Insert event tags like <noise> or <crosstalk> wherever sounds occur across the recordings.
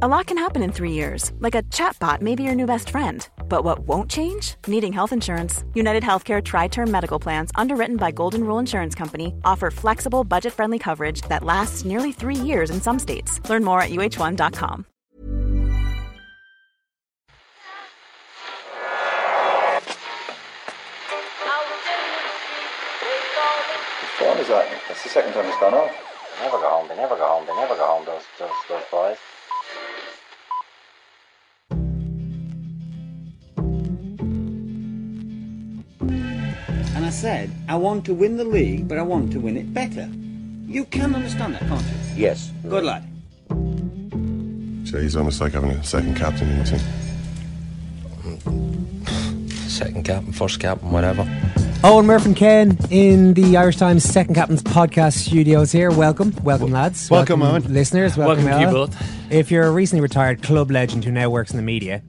A lot can happen in three years, like a chatbot may be your new best friend. But what won't change? Needing health insurance. United Healthcare Tri Term Medical Plans, underwritten by Golden Rule Insurance Company, offer flexible, budget friendly coverage that lasts nearly three years in some states. Learn more at uh1.com. Which one is that? That's the second time it's gone off. They never go home. They never go home. They never go home. Those those those boys. I said, I want to win the league, but I want to win it better. You can understand that, can't you? Yes. Good lad. So he's almost like having a second captain in the team. Second captain, first captain, whatever. Eoin Murph and Ken in the Irish Times Second Captain's podcast studios here. Welcome, welcome, lads. welcome, Eoin. listeners. Welcome, Welcome to you both. If you're a recently retired club legend who now works in the media,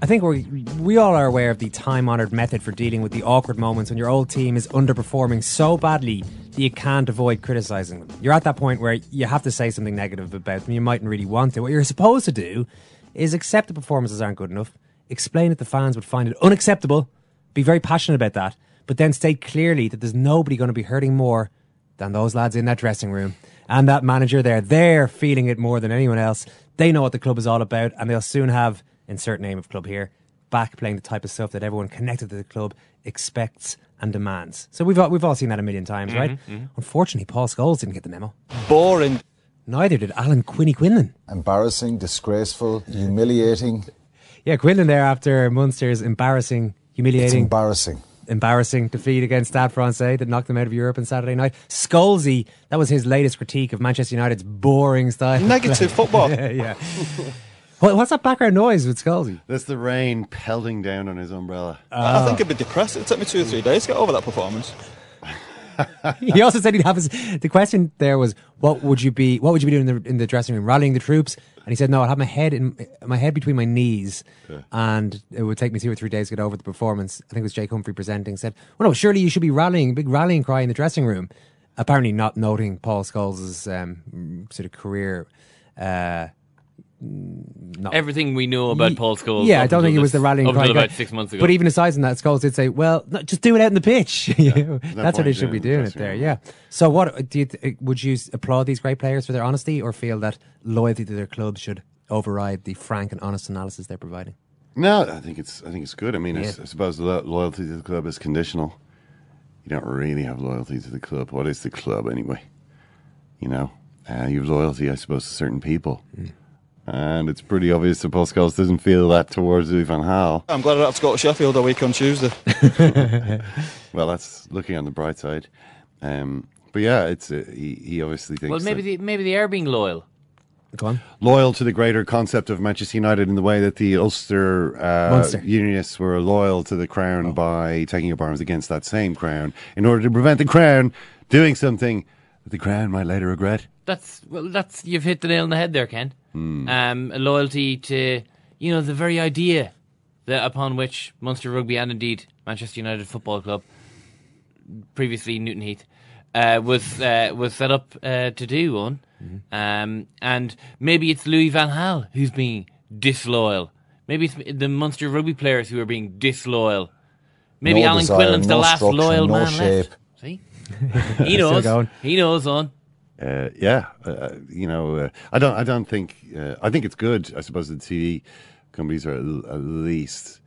I think we we all are aware of the time-honored method for dealing with the awkward moments when your old team is underperforming so badly that you can't avoid criticizing them. You're at that point where you have to say something negative about them. You mightn't really want to. What you're supposed to do is accept the performances aren't good enough, explain that the fans would find it unacceptable, be very passionate about that, but then state clearly that there's nobody going to be hurting more than those lads in that dressing room and that manager there. They're feeling it more than anyone else. They know what the club is all about, and they'll soon have, insert name of club here, back playing the type of stuff that everyone connected to the club expects and demands. So we've all, we've all seen that a million times, right? Mm-hmm, mm-hmm. Unfortunately, Paul Scholes didn't get the memo. Boring. Neither did Alan Quinny Quinlan. Embarrassing, disgraceful, humiliating. Yeah, Quinlan there after Munster's embarrassing, It's humiliating, embarrassing. embarrassing defeat against Stade Francais that knocked them out of Europe on Saturday night. Scholesy, that was his latest critique of Manchester United's boring style. Negative football. <laughs> yeah, yeah. What, what's that background noise with Scholesy? That's the rain pelting down on his umbrella. I think I'd be depressed. It took me two or three days to get over that performance. <laughs> he also said he'd have his. The question there was, what would you be? What would you be doing in the, in the dressing room? Rallying the troops? And he said, no, I'd have my head in my head between my knees, and it would take me two or three days to get over the performance. I think it was Jake Humphrey presenting. Said, well, no, surely you should be rallying, a big rallying cry in the dressing room. Apparently, not noting Paul Scholes' um, sort of career. Uh, not Everything we know about Ye- Paul Scholes. Yeah, I don't think it was the rallying up cry. about six months ago. But even aside from that, Scholes did say, "Well, no, just do it out in the pitch." <laughs> You know, no That's how point they should be it in the doing it there. room. Yeah. So, what do you th- would you applaud these great players for their honesty, or feel that loyalty to their club should override the frank and honest analysis they're providing? No, I think it's I think it's good. I mean, Yeah. I suppose lo- loyalty to the club is conditional. You don't really have loyalty to the club. What is the club anyway? You know, uh, you have loyalty, I suppose, to certain people, and it's pretty obvious that Paul Scholes doesn't feel that towards Louis van Gaal. I'm glad I have to go to Sheffield a week on Tuesday. <laughs> <laughs> Well, that's looking on the bright side. Um, but yeah, it's uh, he, he obviously thinks well, maybe that- they, maybe they are being loyal. Go on. loyal to the greater concept of Manchester United in the way that the Ulster, uh, Unionists were loyal to the crown by taking up arms against that same crown in order to prevent the crown doing something that the crown might later regret. That's well, that's you've hit the nail on the head there, Ken. Hmm. Um, a loyalty to you know the very idea that upon which Munster Rugby and indeed Manchester United Football Club, previously Newton Heath, uh, was uh, was set up uh, to do on. Mm-hmm. Um, and maybe it's Louis Van Gaal who's being disloyal. Maybe it's the Munster Rugby players who are being disloyal. Maybe No Alan desire, Quinlan's the last loyal no man shape. left. See, <laughs> <laughs> he knows. He knows on. Uh, yeah, uh, you know, uh, I don't, I don't think, uh, I think it's good. I suppose the TV companies are at least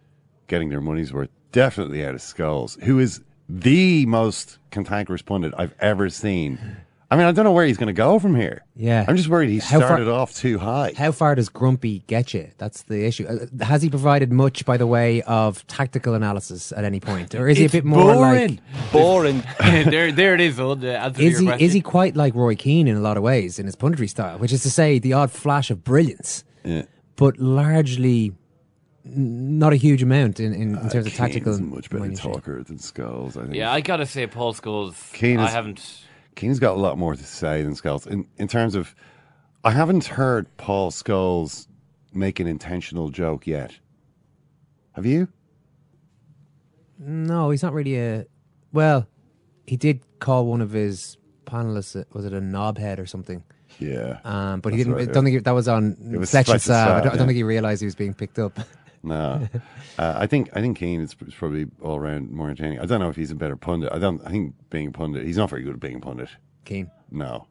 getting their money's worth. Definitely out of Scholes, who is the most cantankerous pundit I've ever seen. I mean, I don't know where he's going to go from here. Yeah. I'm just worried he How far- started off too high. How far does Grumpy get you? That's the issue. Uh, has he provided much by the way of tactical analysis at any point, or is he a bit more boring. like? Boring. <laughs> <laughs> there, there it is. Old, the answer to Is your he question. is he quite like Roy Keane in a lot of ways in his punditry style, which is to say the odd flash of brilliance, Yeah. but largely n- not a huge amount in, in, in terms of tactical. Keane's a much better minutia. talker than Scholes. I think. Yeah, I gotta say, Paul Scholes. Keane I is- haven't. Keane's got a lot more to say than Scholes. In in terms of, I haven't heard Paul Scholes make an intentional joke yet. Have you? No, he's not really a. Well, he did call one of his panelists. a- Was it a knobhead or something? Yeah. Um, but he didn't. right, I don't yeah. think that was on It was Fletch and Fletch and I don't, I don't think he realised he was being picked up. <laughs> No, uh, I think I think Keane is, probably all around more entertaining. I don't know if he's a better pundit. I don't. I think being a pundit, he's not very good at being a pundit. Keane. No,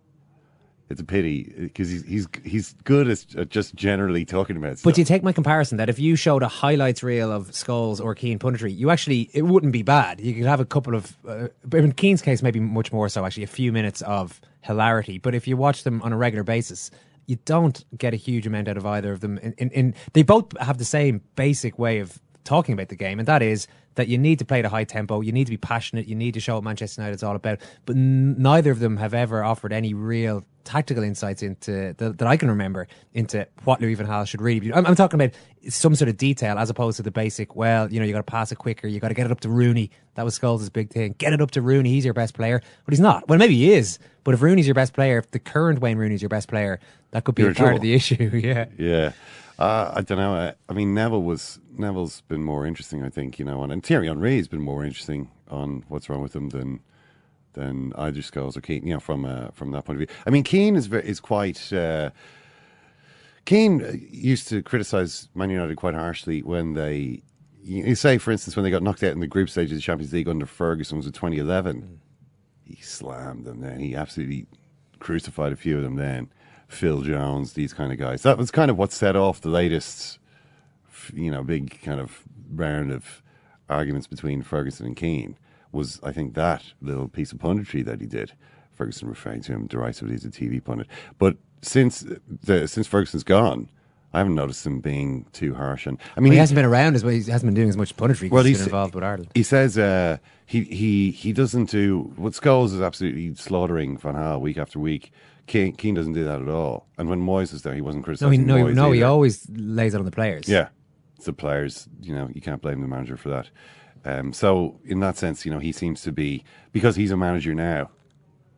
it's a pity because he's he's he's good at, just generally talking about stuff. But you take my comparison that if you showed a highlights reel of Scholes or Keane punditry, you actually it wouldn't be bad. You could have a couple of, uh, but in Keane's case, maybe much more so. Actually, a few minutes of hilarity. But if you watch them on a regular basis, you don't get a huge amount out of either of them. In, in, in they both have the same basic way of talking about the game, and that is that you need to play at a high tempo, you need to be passionate, you need to show what Manchester United's all about. But n- neither of them have ever offered any real tactical insights into that, that I can remember into what Louis van Gaal should really be. I'm, I'm talking about some sort of detail as opposed to the basic. Well, you know, you got to pass it quicker, you got to get it up to Rooney. That was Scholes' big thing. Get it up to Rooney. He's your best player, but he's not. Well, maybe he is. But if Rooney's your best player, if the current Wayne Rooney's your best player, that could be part trouble. of the <laughs> issue. yeah. Yeah. Uh, I don't know. I, I mean, Neville was Neville's been more interesting, I think. You know, and, and Thierry Henry has been more interesting on what's wrong with him than than either Scholes or Keane. You know, from uh, from that point of view. I mean, Keane is ve- is quite. Uh, Keane uh, used to criticize Man United quite harshly when they. You say, for instance, when they got knocked out in the group stage of the Champions League under Ferguson was in 2011. He slammed them then. He absolutely crucified a few of them then. Phil Jones, these kind of guys. That was kind of what set off the latest, you know, big kind of round of arguments between Ferguson and Keane. Was I think that little piece of punditry that he did. Ferguson referring to him derisively as a TV pundit. But since the since Ferguson's gone, I haven't noticed him being too harsh. And I mean, Well, he he- hasn't been around as well. He hasn't been doing as much punditry well, he's involved with Ireland. He says uh, he he he doesn't do what Scholes is absolutely slaughtering Van Gaal week after week. Keane, Keane doesn't do that at all. And when Moyes was there, he wasn't No, he, criticizing. no, he, Moyes no, he always lays it on the players. Yeah, it's the players. You know, you can't blame the manager for that. Um, so in that sense, you know, he seems to be because he's a manager now.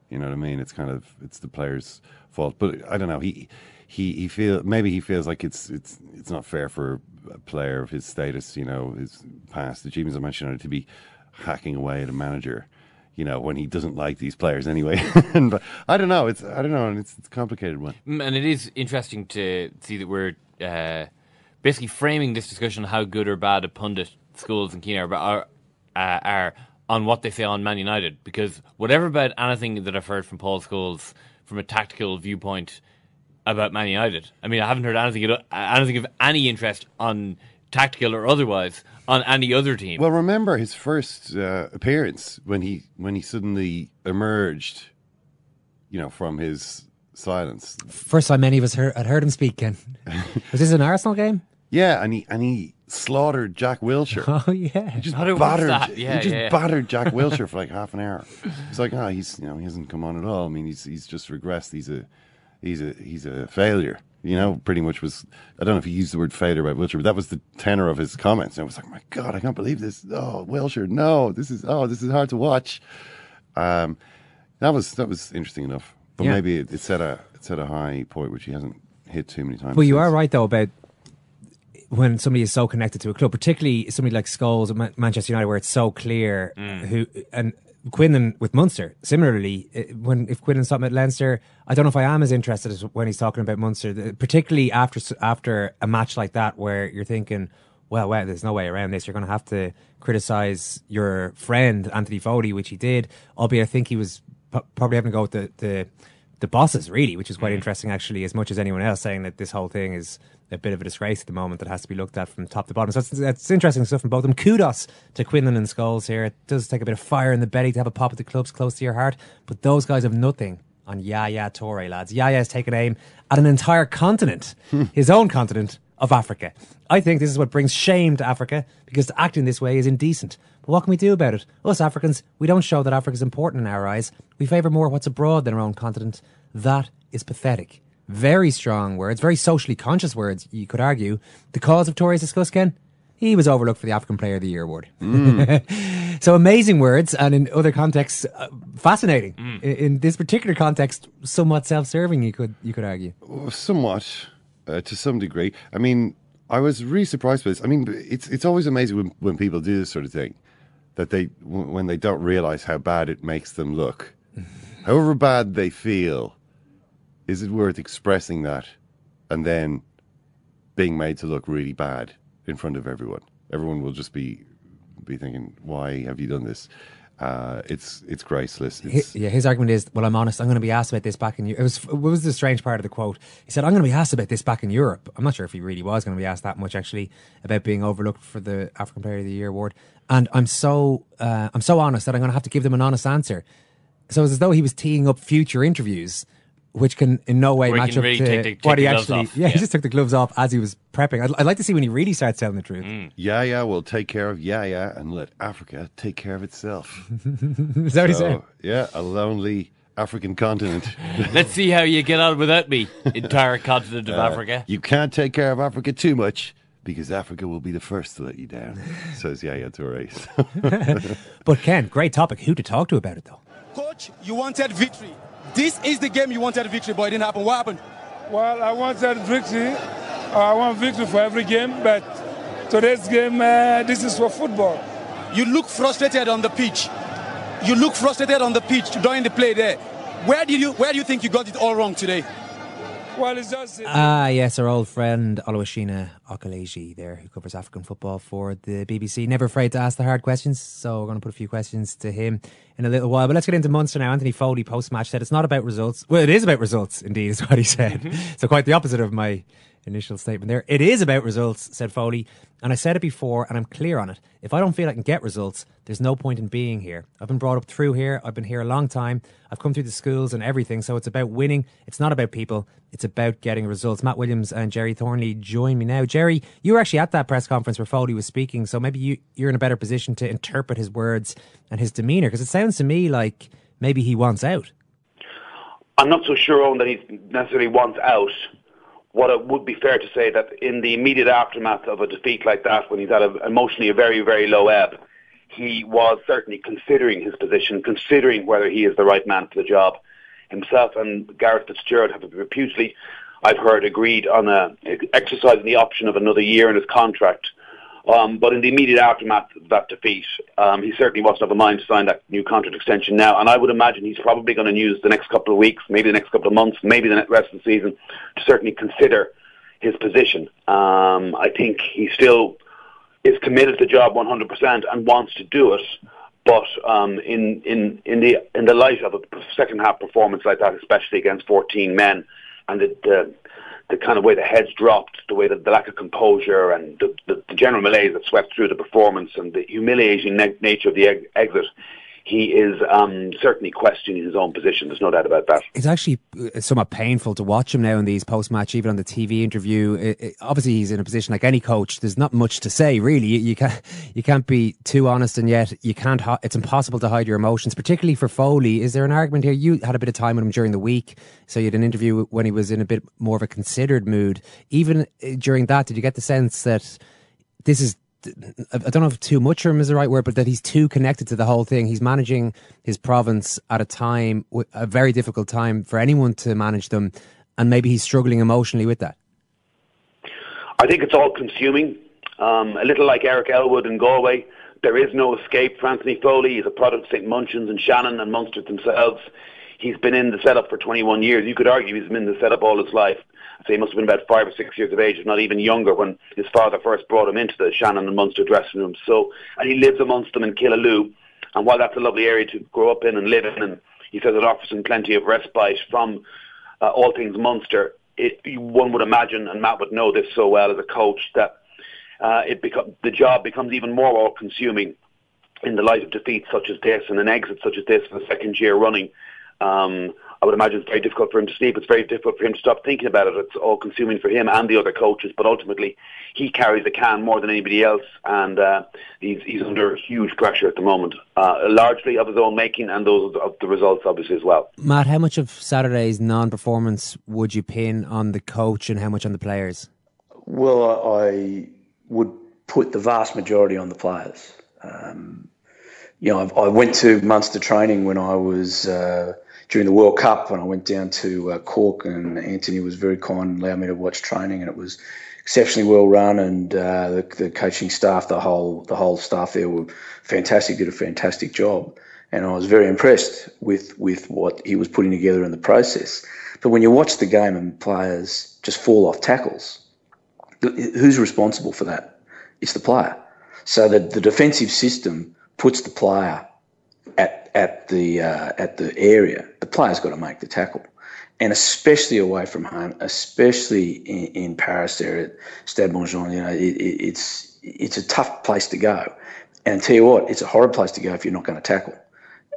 You know what I mean? It's kind of it's the players' fault. But I don't know. He he he feel maybe he feels like it's it's it's not fair for a player of his status, you know, his past achievements at Manchester United to be hacking away at a manager. You know, when he doesn't like these players anyway. <laughs> but I don't know. It's I don't know. And it's it's a complicated one. Mm, And it is interesting to see that we're uh, basically framing this discussion how good or bad a pundit Scholes and Keane are, are, uh, are on what they say on Man United. Because whatever about anything that I've heard from Paul Scholes from a tactical viewpoint about Man United, I mean, I haven't heard anything, at- anything of any interest on tactical or otherwise on any other team. Well, remember his first uh, appearance when he when he suddenly emerged, you know, from his silence. First time any of us heard, had heard him speak, Ken. <laughs> Was this an Arsenal game? Yeah, and he and he slaughtered Jack Wilshere. <laughs> Oh, yeah. He just How did- what's battered. that? Yeah, he just yeah. battered Jack <laughs> Wilshere for like half an hour. It's like, ah, he's you know he hasn't come on at all. I mean, he's he's just regressed. He's a he's a he's a failure. You know, pretty much was. I don't know if he used the word failure about Wilshere, but that was the tenor of his comments. And I was like, my God, I can't believe this. Oh, Wilshere, no, this is oh, this is hard to watch. Um, that was that was interesting enough, but Yeah. maybe it, it set a it set a high point which he hasn't hit too many times. Well, you since. are right though about when somebody is so connected to a club, particularly somebody like Scholes at Man- Manchester United, where it's so clear who and Quinlan with Munster. Similarly, eh, when if Quinlan's talking about Leinster, I don't know if I am as interested as when he's talking about Munster, particularly after after a match like that where you're thinking. Well, well, there's no way around this. You're going to have to criticise your friend Anthony Foley, which he did. Albeit, I think he was p- probably having to go with the, the the bosses really, which is quite interesting actually, as much as anyone else saying that this whole thing is a bit of a disgrace at the moment that has to be looked at from top to bottom. So that's, that's interesting stuff from both of them. Kudos to Quinlan and Scholes here. It does take a bit of fire in the belly to have a pop at the clubs close to your heart, but those guys have nothing on Yaya Toure, lads. Yaya has taken aim at an entire continent, hmm. his own continent of Africa. I think this is what brings shame to Africa because to act in this way is indecent. But what can we do about it? Us Africans, we don't show that Africa is important in our eyes. We favour more what's abroad than our own continent. That is pathetic. Very strong words, very socially conscious words, you could argue. The cause of Toure's discussed, Ken? He was overlooked for the African Player of the Year award. <laughs> so amazing words, and in other contexts, uh, fascinating. Mm. In, in this particular context, somewhat self-serving. You could you could argue. Somewhat, uh, to some degree. I mean, I was really surprised by this. I mean, it's it's always amazing when, when people do this sort of thing, that they when they don't realize how bad it makes them look. <laughs> However bad they feel, is it worth expressing that, and then being made to look really bad in front of everyone? Everyone will just be be thinking, "Why have you done this?" Uh, it's it's graceless. It's, yeah, his argument is, well, I'm honest. I'm going to be asked about this back in. It was what was the strange part of the quote? He said, "I'm going to be asked about this back in Europe." I'm not sure if he really was going to be asked that much actually about being overlooked for the African Player of the Year award. And I'm so uh, I'm so honest that I'm going to have to give them an honest answer. So it's as though he was teeing up future interviews, which can in no way Where match up really to take the- take what he actually. off. Yeah, he just took the gloves off as he was prepping. I'd, I'd like to see when he really starts telling the truth. Yeah, yeah, we'll take care of yeah, yeah, and let Africa take care of itself. <laughs> Is that what he So, said? Yeah, a lonely African continent. <laughs> Let's see how you get on without me, entire continent of Uh, Africa. You can't take care of Africa too much because Africa will be the first to let you down, says Yaya Toure. But Ken, great topic. Who to talk to about it though? Coach, you wanted victory. This is the game you wanted victory, but it didn't happen. What happened? Well, I wanted victory. Uh, I want victory for every game, but today's game, uh, this is for football. You look frustrated on the pitch. You look frustrated on the pitch during the play there. Where did you where do you think you got it all wrong today? Well, it's. Ah, yes, our old friend Oluwashina Okeleji there, who covers African football for the BBC. Never afraid to ask the hard questions, so we're going to put a few questions to him in a little while. But let's get into Munster now. Anthony Foley post-match said it's not about results. Well, it is about results, indeed, is what he said. so quite the opposite of my initial statement there. It is about results, said Foley. And I said it before, and I'm clear on it. If I don't feel I can get results, there's no point in being here. I've been brought up through here. I've been here a long time. I've come through the schools and everything. So it's about winning. It's not about people. It's about getting results. Matt Williams and Gerry Thornley join me now. Gerry, you were actually at that press conference where Foley was speaking. So maybe you, you're in a better position to interpret his words and his demeanour. Because it sounds to me like maybe he wants out. I'm not so sure, Eoin, that he necessarily wants out. What it would be fair to say that in the immediate aftermath of a defeat like that, when he's at a, emotionally a very, very low ebb, he was certainly considering his position, considering whether he is the right man for the job. Himself and Garrett Fitzgerald have reputedly, I've heard, agreed on a, exercising the option of another year in his contract. Um, but in the immediate aftermath of that defeat, um, he certainly wasn't of a mind to sign that new contract extension now. And I would imagine he's probably going to use the next couple of weeks, maybe the next couple of months, maybe the rest of the season to certainly consider his position. Um, I think he still is committed to the job 100% and wants to do it. But um, in, in, in, the, in the light of a second half performance like that, especially against 14 men, and the, the, the kind of way the heads dropped, the way that the lack of composure and the, the, the general malaise that swept through the performance and the humiliating ne- nature of the ex- exit, he is um, certainly questioning his own position. There's no doubt about that. It's actually uh, somewhat painful to watch him now in these post-match, even on the TV interview. It, it, obviously, he's in a position like any coach. There's not much to say, really. You, you can't you can't be too honest, and yet you can't. It's impossible to hide your emotions, particularly for Foley. Is there an argument here? You had a bit of time with him during the week, so you had an interview when he was in a bit more of a considered mood. Even uh, during that, did you get the sense that this is I don't know if too much for him is the right word, but that he's too connected to the whole thing. He's managing his province at a time, a very difficult time for anyone to manage them, and maybe he's struggling emotionally with that. I think it's all consuming. Um, a little like Eric Elwood in Galway. There is no escape for Anthony Foley. He's a product of St. Munchins and Shannon and Munster themselves. He's been in the setup for 21 years. You could argue he's been in the setup all his life. I'd he must have been about five or six years of age, if not even younger, when his father first brought him into the Shannon and Munster dressing room. So, and he lives amongst them in Killaloe. And while that's a lovely area to grow up in and live in, and he says it offers him plenty of respite from uh, all things Munster, it, one would imagine, and Matt would know this so well as a coach, that uh, it become, the job becomes even more all-consuming in the light of defeats such as this and an exit such as this for the second year running. Um, I would imagine it's very difficult for him to sleep. It's very difficult for him to stop thinking about it. It's all consuming for him and the other coaches. But ultimately, he carries the can more than anybody else, and uh, he's, he's under huge pressure at the moment, uh, largely of his own making and those of the results, obviously, as well. Matt, how much of Saturday's non performance would you pin on the coach and how much on the players? Well, I would put the vast majority on the players. Um, you know, I've, i went to Munster training when I was uh, during the World Cup, when I went down to uh, Cork, and Anthony was very kind and allowed me to watch training, and it was exceptionally well run, and uh, the, the, coaching staff, the whole the whole staff there were fantastic, did a fantastic job, and I was very impressed with with what he was putting together in the process. But when you watch the game and players just fall off tackles, who's responsible for that? It's the player. So that the defensive system puts the player at at the uh, at the area. The player's got to make the tackle and especially away from home, especially in, in Paris there at Stade Bonjean, you know, it, it, it's it's a tough place to go. And tell you what, it's a horrid place to go if you're not going to tackle.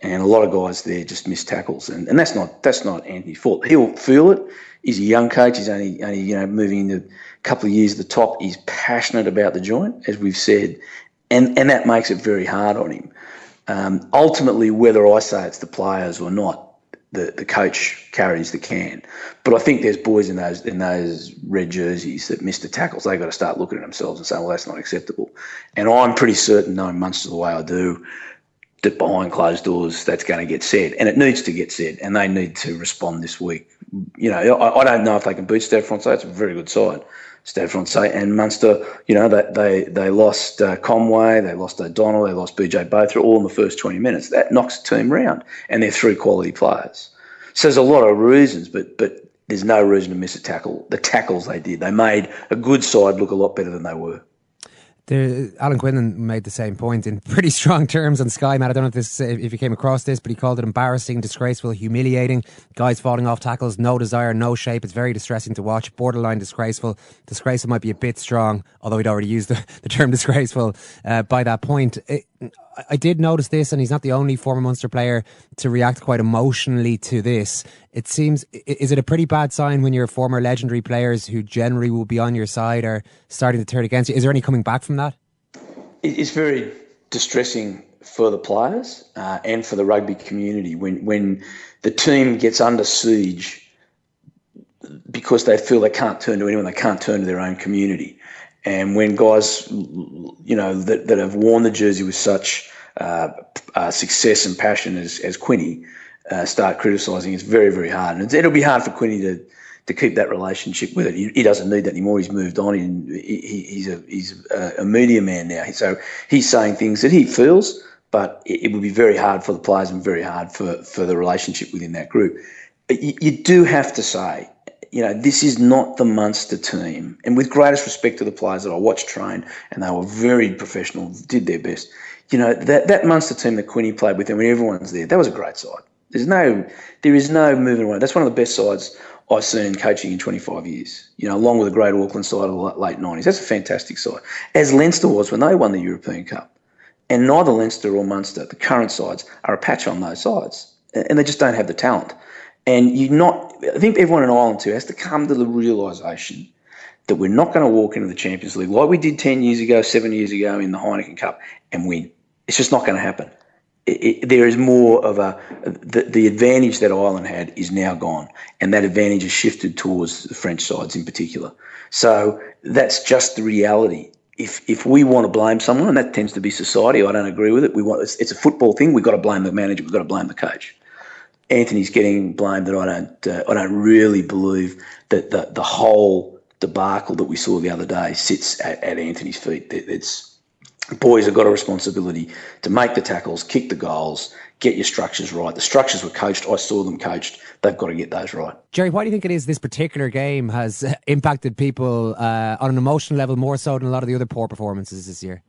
And a lot of guys there just miss tackles, and, and that's not that's not Anthony's fault. He'll feel it. He's a young coach. He's only only you know moving into a couple of years at the top. He's passionate about the joint, as we've said, and and that makes it very hard on him. Um, ultimately, whether I say it's the players or not, the, the coach carries the can. But I think there's boys in those in those red jerseys that miss the tackles. They've got to start looking at themselves and saying, well, that's not acceptable. And I'm pretty certain, knowing Munster the way I do, that behind closed doors that's going to get said. And it needs to get said. And they need to respond this week. You know, I, I don't know if they can beat Stade Francais. It's a very good side. Stade Francais and Munster, you know, they they, they lost uh, Conway, they lost O'Donnell, they lost BJ Botha all in the first 20 minutes. That knocks the team round, and they're three quality players. So there's a lot of reasons, but but there's no reason to miss a tackle. The tackles they did, they made a good side look a lot better than they were. The, Alan Quinlan made the same point in pretty <laughs> strong terms on Sky, Matt. I don't know if this if you came across this, but he called it embarrassing, disgraceful, humiliating. Guys falling off tackles, no desire, no shape. It's very distressing to watch. Borderline disgraceful. Disgraceful might be a bit strong, although he'd already used the, <laughs> the term disgraceful uh, by that point. It, I did notice this, and he's not the only former Munster player to react quite emotionally to this. It seems, is it a pretty bad sign when your former legendary players who generally will be on your side are starting to turn against you? Is there any coming back from that? It's very distressing for the players uh, and for the rugby community when, when the team gets under siege because they feel they can't turn to anyone, they can't turn to their own community. And when guys, you know, that, that have worn the jersey with such uh, uh, success and passion as, as Quinny uh, start criticising, it's very, very hard. And it'll be hard for Quinny to, to keep that relationship with it. He, he doesn't need that anymore. He's moved on. He, he's a he's a, a media man now. So he's saying things that he feels, but it, it would be very hard for the players and very hard for, for the relationship within that group. But you, you do have to say you know, this is not the Munster team. And with greatest respect to the players that I watched train, and they were very professional, did their best. You know, that, that Munster team that Quinny played with, and when everyone's there, that was a great side. There's no, there is no moving away. That's one of the best sides I've seen in coaching in 25 years. You know, along with the great Auckland side of the late 90s. That's a fantastic side. As Leinster was when they won the European Cup. And neither Leinster or Munster, the current sides, are a patch on those sides. And they just don't have the talent. And you not, I think everyone in Ireland too has to come to the realisation that we're not going to walk into the Champions League like we did 10 years ago, seven years ago in the Heineken Cup and win. It's just not going to happen. It, it, there is more of a the, the advantage that Ireland had is now gone, and that advantage has shifted towards the French sides in particular. So that's just the reality. If if we want to blame someone, and that tends to be society, I don't agree with it. We want it's, it's a football thing. We've got to blame the manager. We've got to blame the coach. Anthony's getting blamed that I don't uh, I don't really believe that the the whole debacle that we saw the other day sits at, at Anthony's feet. It's boys have got a responsibility to make the tackles, kick the goals, get your structures right. The structures were coached. I saw them coached. They've got to get those right. Gerry, why do you think it is this particular game has impacted people uh, on an emotional level more so than a lot of the other poor performances this year?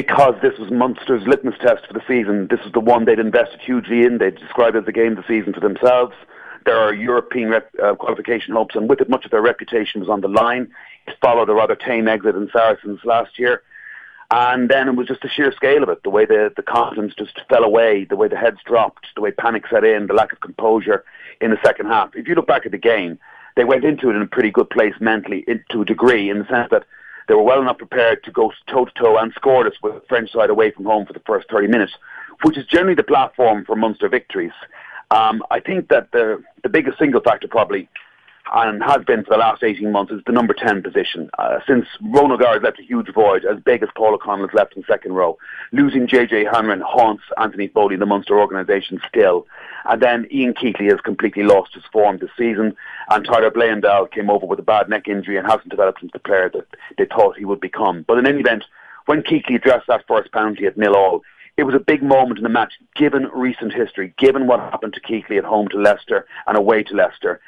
Because this was Munster's litmus test for the season. This is the one they'd invested hugely in. They described as the game of the season for themselves. There are European rep, uh, qualification hopes, and with it, much of their reputation was on the line. It followed a rather tame exit in Saracens last year. And then it was just the sheer scale of it, the way the, the confidence just fell away, the way the heads dropped, the way panic set in, the lack of composure in the second half. If you look back at the game, they went into it in a pretty good place mentally to a degree in the sense that they were well enough prepared to go toe to toe and score this with the French side away from home for the first 30 minutes, which is generally the platform for Munster victories. Um, I think that the the biggest single factor probably and has been for the last 18 months is the number 10 position. Uh, since Ron O'Gara has left a huge void, as big as Paul O'Connell has left in second row, losing JJ Hanrahan haunts Anthony Foley, in the Munster organisation, still. And then Ian Keatley has completely lost his form this season, and Tyler Bleyendaal came over with a bad neck injury and hasn't developed into the player that they thought he would become. But in any event, when Keatley addressed that first penalty at nil all, it was a big moment in the match, given recent history, given what happened to Keatley at home to Leicester and away to Leicester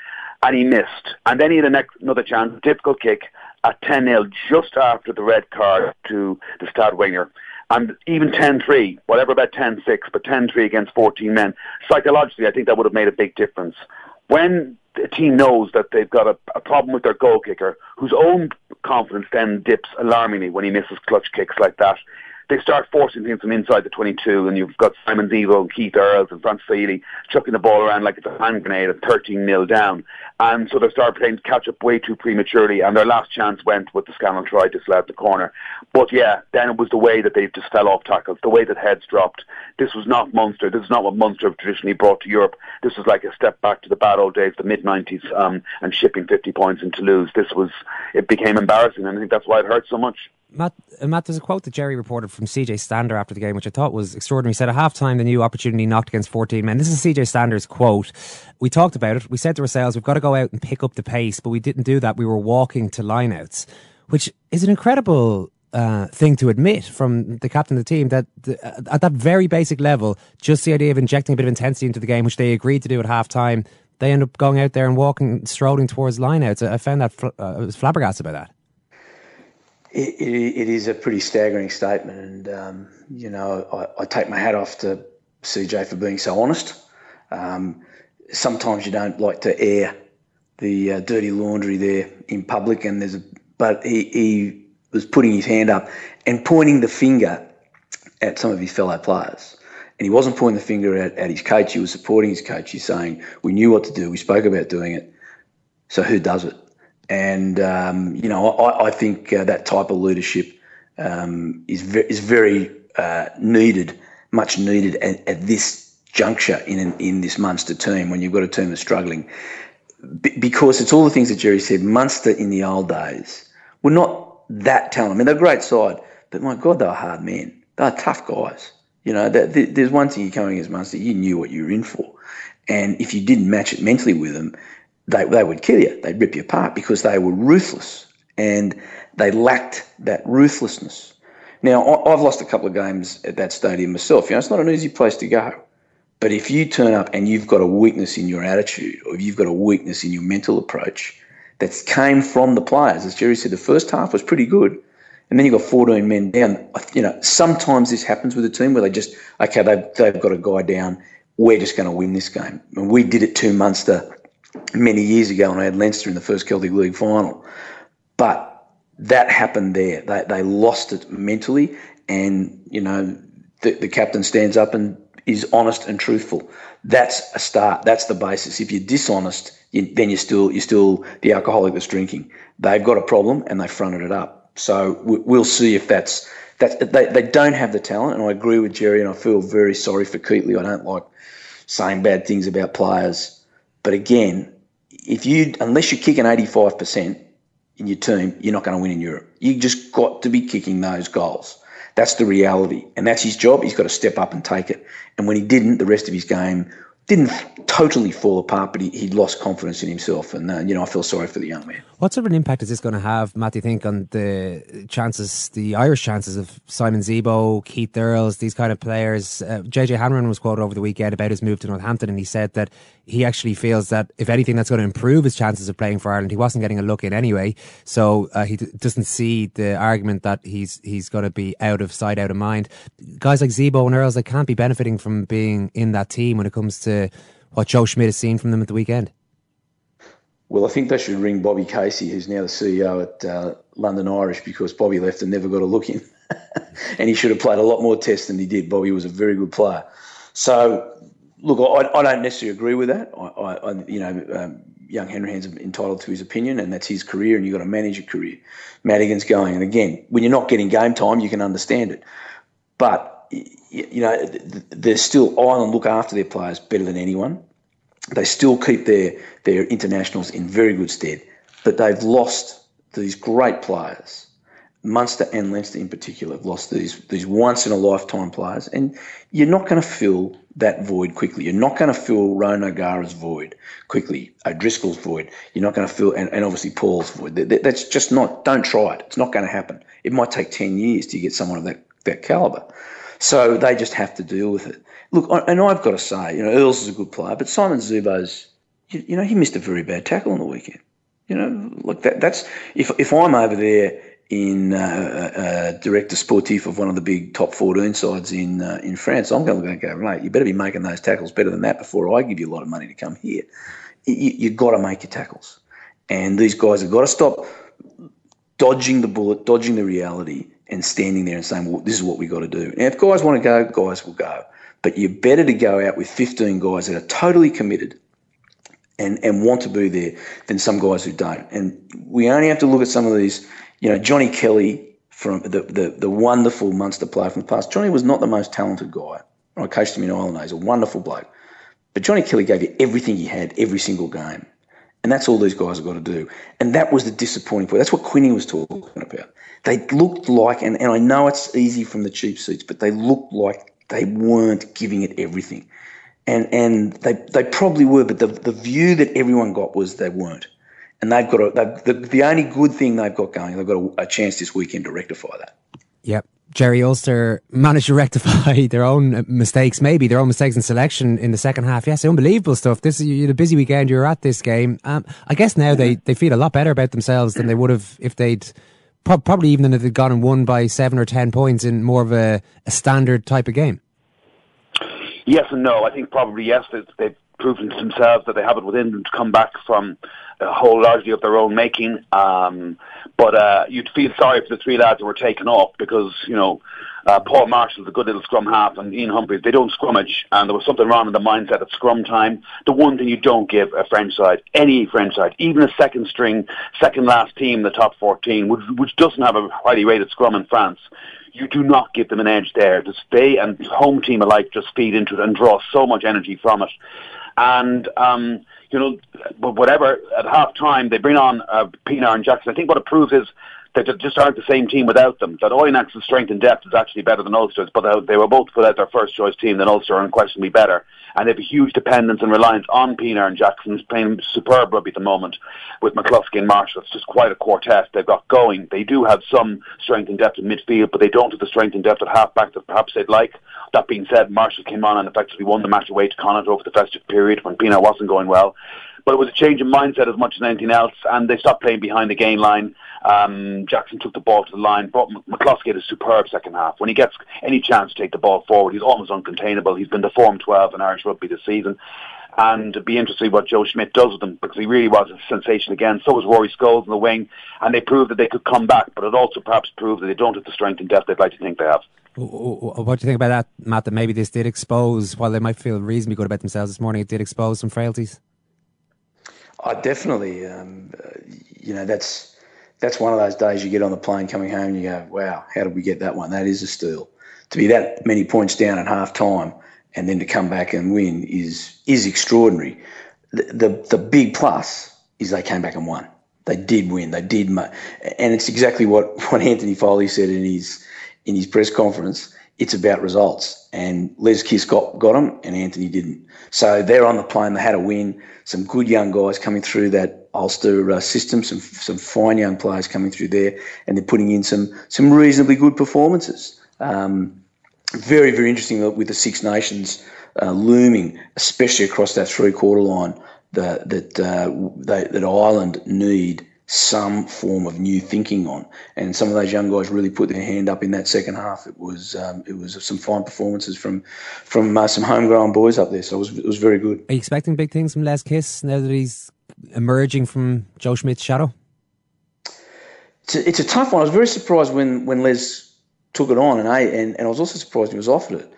and he missed. And then he had next, another chance, difficult kick at 10 0 just after the red card to the Stade winger. And even 10 3, whatever about 10 6, but 10 3 against 14 men, psychologically, I think that would have made a big difference. When a team knows that they've got a, a problem with their goal kicker, whose own confidence then dips alarmingly when he misses clutch kicks like that, they start forcing things from inside the 22, and you've got Simon Zebo and Keith Earls and Francis Saili chucking the ball around like it's a hand grenade at 13 nil down. And so they start playing catch up way too prematurely, and their last chance went with the Scannell try out the corner. But yeah, then it was the way that they just fell off tackles, the way that heads dropped. This was not Munster. This is not what Munster have traditionally brought to Europe. This was like a step back to the bad old days, the mid 90s, um, and shipping 50 points in Toulouse. This was, it became embarrassing, and I think that's why it hurt so much. Matt, uh, Matt, there's a quote that Gerry reported from CJ Stander after the game, which I thought was extraordinary. He said, At half time, the new opportunity knocked against 14 men. This is CJ Stander's quote. We talked about it. We said to ourselves, we've got to go out and pick up the pace, but we didn't do that. We were walking to lineouts, which is an incredible uh, thing to admit from the captain of the team that the, uh, at that very basic level, just the idea of injecting a bit of intensity into the game, which they agreed to do at half time, they end up going out there and walking, strolling towards lineouts. I found that, fl- uh, I was flabbergasted by that it, it, is a pretty staggering statement, and um, you know I, I, take my hat off to CJ for being so honest. Um, sometimes you don't like to air the uh, dirty laundry there in public, and there's a but he, he was putting his hand up and pointing the finger at some of his fellow players. And he wasn't pointing the finger at, at his coach, he was supporting his coach. He's saying, We knew what to do, we spoke about doing it, so who does it? And um, you know, I, I think uh, that type of leadership um, is ve- is very uh, needed, much needed at, at, this juncture in in this Munster team when you've got a team that's struggling, B- because it's all the things that Gerry said. Munster in the old days were not that talented. I mean, they're a great side, but my God, they were hard men. They were tough guys. You know, there's one thing you're coming against Munster, you knew what you were in for. And if you didn't match it mentally with them, they, they would kill you. They'd rip you apart because they were ruthless and they lacked that ruthlessness. Now, I've lost a couple of games at that stadium myself. You know, it's not an easy place to go. But if you turn up and you've got a weakness in your attitude or if you've got a weakness in your mental approach that came from the players, as Gerry said, the first half was pretty good. And then you've got 14 men down. You know, sometimes this happens with a team where they just, okay, they've, they've got a guy down. We're just going to win this game. And we did it to Munster many years ago when I had Leinster in the first Celtic League final. But that happened there. They, they lost it mentally, and you know the, the captain stands up and is honest and truthful. That's a start. That's the basis. If you're dishonest, you, then you're still you're still the alcoholic that's drinking. They've got a problem and they fronted it up. So we'll see if that's that. They, they don't have the talent, and I agree with Gerry, and I feel very sorry for Keatley. I don't like saying bad things about players but again, if you unless you're kicking 85% in your team, you're not going to win in Europe. You just got to be kicking those goals. That's the reality, and that's his job. He's got to step up and take it. And when he didn't, the rest of his game didn't totally fall apart, but he, he lost confidence in himself. And, uh, you know, I feel sorry for the young man. What sort of an impact is this going to have, Matt, do you think, on the chances, the Irish chances of Simon Zebo, Keith Earls, these kind of players? Uh, JJ Hanrahan was quoted over the weekend about his move to Northampton, and he said that he actually feels that, if anything, that's going to improve his chances of playing for Ireland. He wasn't getting a look in anyway, so uh, he d- doesn't see the argument that he's he's going to be out of sight, out of mind. Guys like Zebo and Earls, they can't be benefiting from being in that team when it comes to what Joe Schmidt has seen from them at the weekend? Well, I think they should ring Bobby Casey, who's now the CEO at uh, London Irish, because Bobby left and never got a look in. <laughs> and he should have played a lot more tests than he did. Bobby was a very good player. So, look, I, I don't necessarily agree with that. I, I you know, um, young Hanrahan's entitled to his opinion, and that's his career, and you've got to manage your career. Madigan's going, and again, when you're not getting game time, you can understand it. But you know, there's still Ireland look after their players better than anyone. They still keep their their internationals in very good stead, but they've lost these great players Munster and Leinster in particular have lost these these once in a lifetime players, and you're not going to fill that void quickly. You're not going to fill Ronan O'Gara's void quickly, O'Driscoll's void. You're not going to fill, and, and obviously Paul's void. That, that's just not. Don't try it. It's not going to happen. It might take ten years to get someone of that that caliber. So they just have to deal with it. Look, and I've got to say, you know, Earls is a good player, but Simon Zebo's, you, you know, he missed a very bad tackle on the weekend. You know, like that. That's if if I'm over there in uh, uh, director sportif of one of the big top 14 sides in uh, in France, I'm going to go, mate, you better be making those tackles better than that before I give you a lot of money to come here. You, you've got to make your tackles. And these guys have got to stop dodging the bullet, dodging the reality, and standing there and saying, well, this is what we've got to do. Now, if guys want to go, guys will go. But you're better to go out with 15 guys that are totally committed and, and want to be there than some guys who don't. And we only have to look at some of these you know, Johnny Kelly from the, the, the wonderful Munster player from the past. Johnny was not the most talented guy. I coached him in Ireland. He's a wonderful bloke. But Johnny Kelly gave you everything he had every single game. And that's all these guys have got to do. And that was the disappointing point. That's what Quinny was talking about. They looked like, and, and I know it's easy from the cheap seats, but they looked like they weren't giving it everything. And and they, they probably were, but the, the view that everyone got was they weren't and they've got a, the, the only good thing they've got going, they've got a, a chance this weekend to rectify that. Yep. Gerry Ulster managed to <laughs> rectify their own mistakes, maybe their own mistakes in selection in the second half. Yes, unbelievable stuff. This you had a busy weekend. You were at this game. Um, I guess now they, they feel a lot better about themselves than they would have if they'd pro- probably even if they'd gone and won by seven or ten points in more of a, a standard type of game. Yes and no. I think probably yes. They've proven to themselves that they have it within them to come back from a whole largely of their own making. Um, but uh, you'd feel sorry for the three lads that were taken off because, you know, uh, Paul Marshall's a good little scrum half and Ian Humphreys, they don't scrummage and there was something wrong in the mindset at scrum time. The one thing you don't give a French side, any French side, even a second string, second last team in the top 14, which, which doesn't have a highly rated scrum in France, you do not give them an edge there. Just they and home team alike just feed into it and draw so much energy from it. And, um, you know, whatever, at half time, they bring on uh, Pienaar and Jackson. I think what it proves is they just aren't the same team without them. That Oyonnax's strength and depth is actually better than Ulster's, but they were both put out their first choice team, then Ulster are unquestionably better. And they have a huge dependence and reliance on Pienaar and Jackson, who's playing superb rugby at the moment with McCloskey and Marshall. It's just quite a quartet they've got going. They do have some strength and depth in midfield, but they don't have the strength and depth at halfback that perhaps they'd like. That being said, Marshall came on and effectively won the match away to Connacht over the festive period when Pienaar wasn't going well. But it was a change in mindset as much as anything else, and they stopped playing behind the gain line. Um, Jackson took the ball to the line, brought McCloskey had a superb second half. When he gets any chance to take the ball forward, he's almost uncontainable. He's been the form 12 in Irish rugby this season. And it'd be interesting what Joe Schmidt does with him because he really was a sensation again. So was Rory Scholes in the wing, and they proved that they could come back, but it also perhaps proved that they don't have the strength and depth they'd like to think they have. What do you think about that, Matt? That maybe this did expose, while they might feel reasonably good about themselves this morning, it did expose some frailties. I definitely, um, uh, you know, that's that's one of those days you get on the plane coming home and you go, wow, how did we get that one? That is a steal. To be that many points down at half time and then to come back and win is is extraordinary. The, the, the big plus is they came back and won. They did win. They did, and it's exactly what, what Anthony Foley said in his in his press conference. It's about results, and Les Kiss got got them, and Anthony didn't. So they're on the plane. They had a win. Some good young guys coming through that Ulster uh, system. Some some fine young players coming through there, and they're putting in some some reasonably good performances. Um, very very interesting with the Six Nations uh, looming, especially across that three quarter line. That that uh, they, that Ireland need some form of new thinking on. And some of those young guys really put their hand up in that second half. It was um, it was some fine performances from from uh, some homegrown boys up there. So it was it was very good. Are you expecting big things from Les Kiss now that he's emerging from Joe Schmidt's shadow? It's a, it's a tough one. I was very surprised when, when Les took it on, and, I, and, and I was also surprised he was offered it.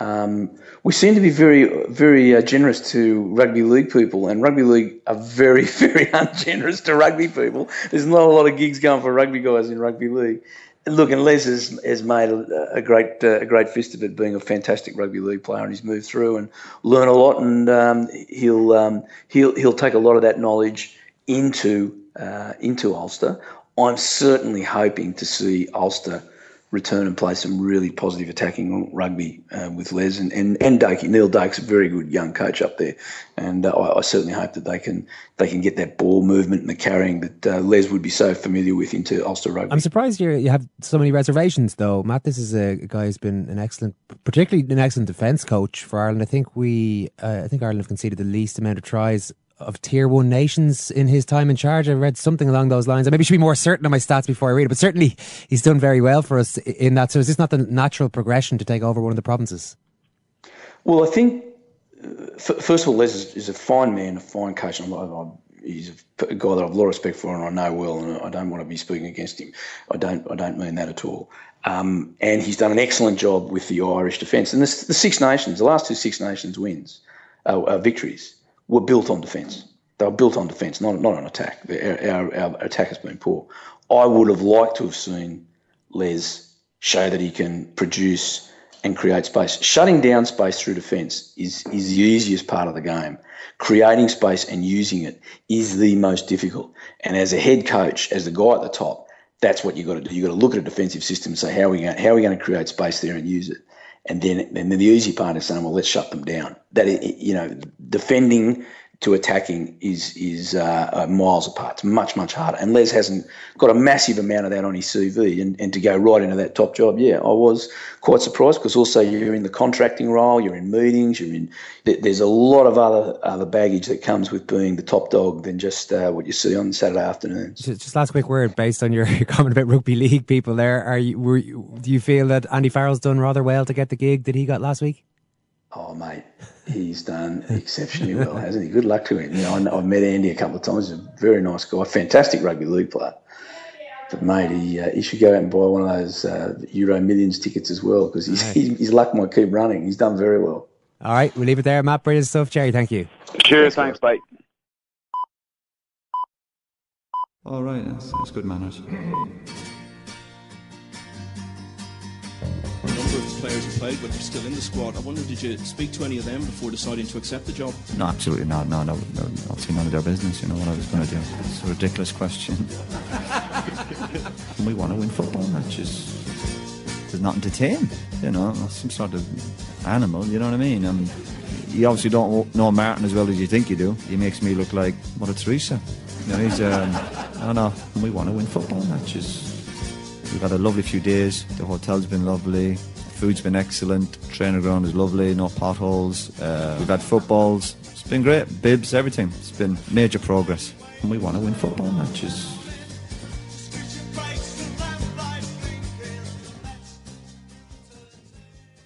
Um, we seem to be very, very uh, generous to rugby league people, and rugby league are very, <laughs> very ungenerous to rugby people. There's not a lot of gigs going for rugby guys in rugby league. Look, and Les has, has made a, a great uh, a great fist of it, being a fantastic rugby league player, and he's moved through and learned a lot, and um, he'll um, he'll he'll take a lot of that knowledge into uh, into Ulster. I'm certainly hoping to see Ulster return and play some really positive attacking rugby uh, with Les and, and, and Dakey. Neil Doak's a very good young coach up there, and uh, I, I, certainly hope that they can they can get that ball movement and the carrying that uh, Les would be so familiar with into Ulster rugby. I'm surprised you you have so many reservations, though, Matt. This is a guy who's been an excellent, particularly an excellent defence coach for Ireland. I think we, uh, I think Ireland have conceded the least amount of tries of tier one nations in his time in charge. I read something along those lines. I maybe should be more certain of my stats before I read it, but certainly he's done very well for us in that. So is this not the natural progression to take over one of the provinces? Well, I think first of all, Les is, is a fine man, a fine coach. I'm, I'm, he's a guy that I've a lot of respect for and I know well, and I don't want to be speaking against him. I don't. I don't mean that at all. Um, and he's done an excellent job with the Irish defence and the, the Six Nations. The last two Six Nations wins, uh, uh, victories were built on defence. They were built on defence, not, not on attack. Our, our, our attack has been poor. I would have liked to have seen Les show that he can produce and create space. Shutting down space through defence is, is the easiest part of the game. Creating space and using it is the most difficult. And as a head coach, as the guy at the top, that's what you've got to do. You've got to look at a defensive system and say, how are we going, how are we going to create space there and use it? And then and then the easy part is saying, well, let's shut them down. That you know, defending to attacking is is uh, uh, miles apart. It's much much harder. And Les hasn't got a massive amount of that on his CV, and, and to go right into that top job, yeah, I was quite surprised because also you're in the contracting role, you're in meetings, you're in. There's a lot of other other baggage that comes with being the top dog than just uh, what you see on Saturday afternoons. Just, last quick word based on your, your <laughs> comment about rugby league people. There, are you? Were you, do you feel that Andy Farrell's done rather well to get the gig that he got last week? Oh, mate, he's done exceptionally well, hasn't he? Good luck to him. You know, I've met Andy a couple of times. He's a very nice guy, fantastic rugby league player. But mate, he, uh, he should go out and buy one of those uh, Euro Millions tickets as well because his, his luck might keep running. He's done very well. All right, we'll leave it there. Matt, brilliant stuff. Gerry, thank you. Cheers, thanks, mate. All right, that's, that's good manners. Players who played but are still in the squad. I wonder, did you speak to any of them before deciding to accept the job? No, absolutely not. No, no, no obviously none of their business. You know what I was going to do. It's a ridiculous question. <laughs> we want to win football matches. There's nothing to tame, you know, some sort of animal. You know what I mean? Um, you obviously don't know Martin as well as you think you do. He makes me look like Mother Teresa. You know, he's. Um, I don't know. We want to win football matches. We've had a lovely few days. The hotel's been lovely. Food's been excellent. Trainer ground is lovely. No potholes. Uh, we've had footballs. It's been great. Bibs, everything. It's been major progress. And we want to win football matches.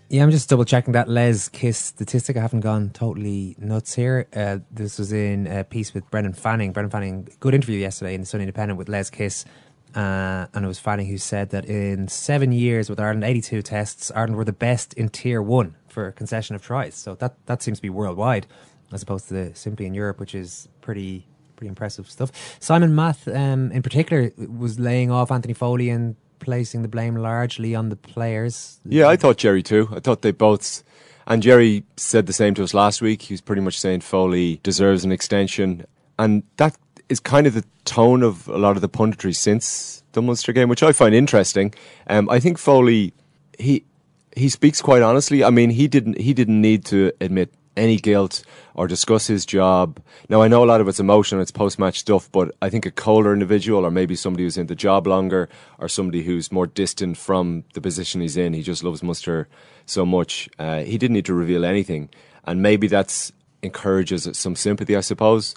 Yeah, I'm just double checking that Les Kiss statistic. I haven't gone totally nuts here. Uh, this was in a piece with Brendan Fanning. Brendan Fanning, good interview yesterday in the Sunday Independent with Les Kiss. Uh, and it was Fanning who said that in seven years with Ireland, 82 tests, Ireland were the best in tier one for concession of tries. So that, that seems to be worldwide, as opposed to the, simply in Europe, which is pretty pretty impressive stuff. Simon Math, um, in particular, was laying off Anthony Foley and placing the blame largely on the players. Yeah, I thought Gerry too. I thought they both. And Gerry said the same to us last week. He was pretty much saying Foley deserves an extension. And that is kind of the tone of a lot of the punditry since the Munster game, which I find interesting. Um, I think Foley, he he speaks quite honestly. I mean, he didn't he didn't need to admit any guilt or discuss his job. Now I know a lot of it's emotional, it's post match stuff, but I think a colder individual or maybe somebody who's in the job longer or somebody who's more distant from the position he's in, he just loves Munster so much. Uh, he didn't need to reveal anything, and maybe that's encourages some sympathy, I suppose.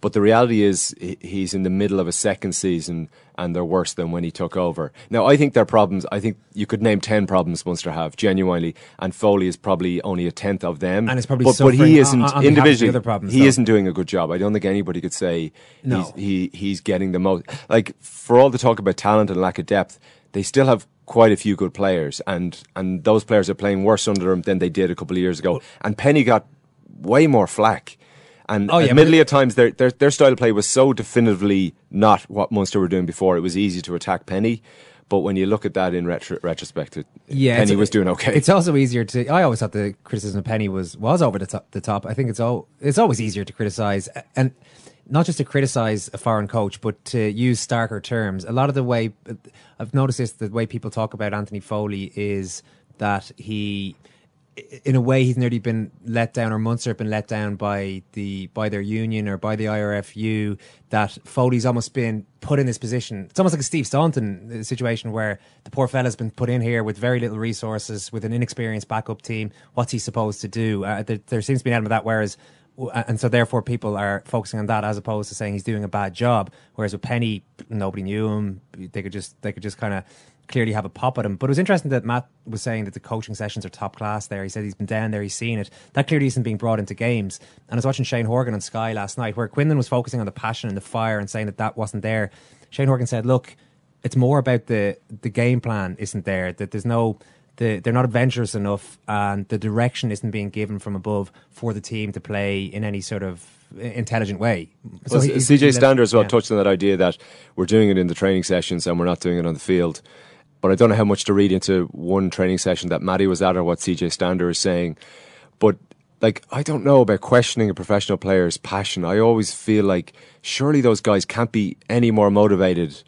But the reality is, he's in the middle of a second season, and they're worse than when he took over. Now, I think their problems. I think you could name ten problems Munster have genuinely, and Foley is probably only a tenth of them. And it's probably but, but he isn't on the individually. other problems, he though. isn't doing a good job. I don't think anybody could say No. he's, he he's getting the most. Like for all the talk about talent and lack of depth, they still have quite a few good players, and and those players are playing worse under him than they did a couple of years ago. And Penny got way more flack. And Oh, yeah, admittedly, at times their, their their style of play was so definitively not what Munster were doing before. It was easy to attack Penny, but when you look at that in retro, retrospect, it, Yeah, Penny was doing okay. It's also easier to. I always thought the criticism of Penny was was over the top. The top. I think it's all. It's always easier to criticize and not just to criticize a foreign coach, but to use starker terms. A lot of the way I've noticed this, the way people talk about Anthony Foley is that he. In a way, he's nearly been let down, or Munster have been let down by the by their union or by the IRFU. That Foley's almost been put in this position. It's almost like a Steve Staunton uh, situation where the poor fella's been put in here with very little resources, with an inexperienced backup team. What's he supposed to do? Uh, there, there seems to be an element of that. Whereas, and so therefore, people are focusing on that as opposed to saying he's doing a bad job. Whereas with Penny, nobody knew him. They could just they could just kind of clearly have a pop at him. But it was interesting that Matt was saying that the coaching sessions are top class there. He said he's been down there, he's seen it. That clearly isn't being brought into games. And I was watching Shane Horgan on Sky last night, where Quinlan was focusing on the passion and the fire and saying that that wasn't there. Shane Horgan said, look, it's more about the, the game plan isn't there, that there's no. The, they're not adventurous enough, and the direction isn't being given from above for the team to play in any sort of intelligent way. Well, he- CJ Stander as well yeah. touched on that idea that we're doing it in the training sessions and we're not doing it on the field. But I don't know how much to read into one training session that Matty was at or what CJ Stander is saying. But like I don't know about questioning a professional player's passion. I always feel like surely those guys can't be any more motivated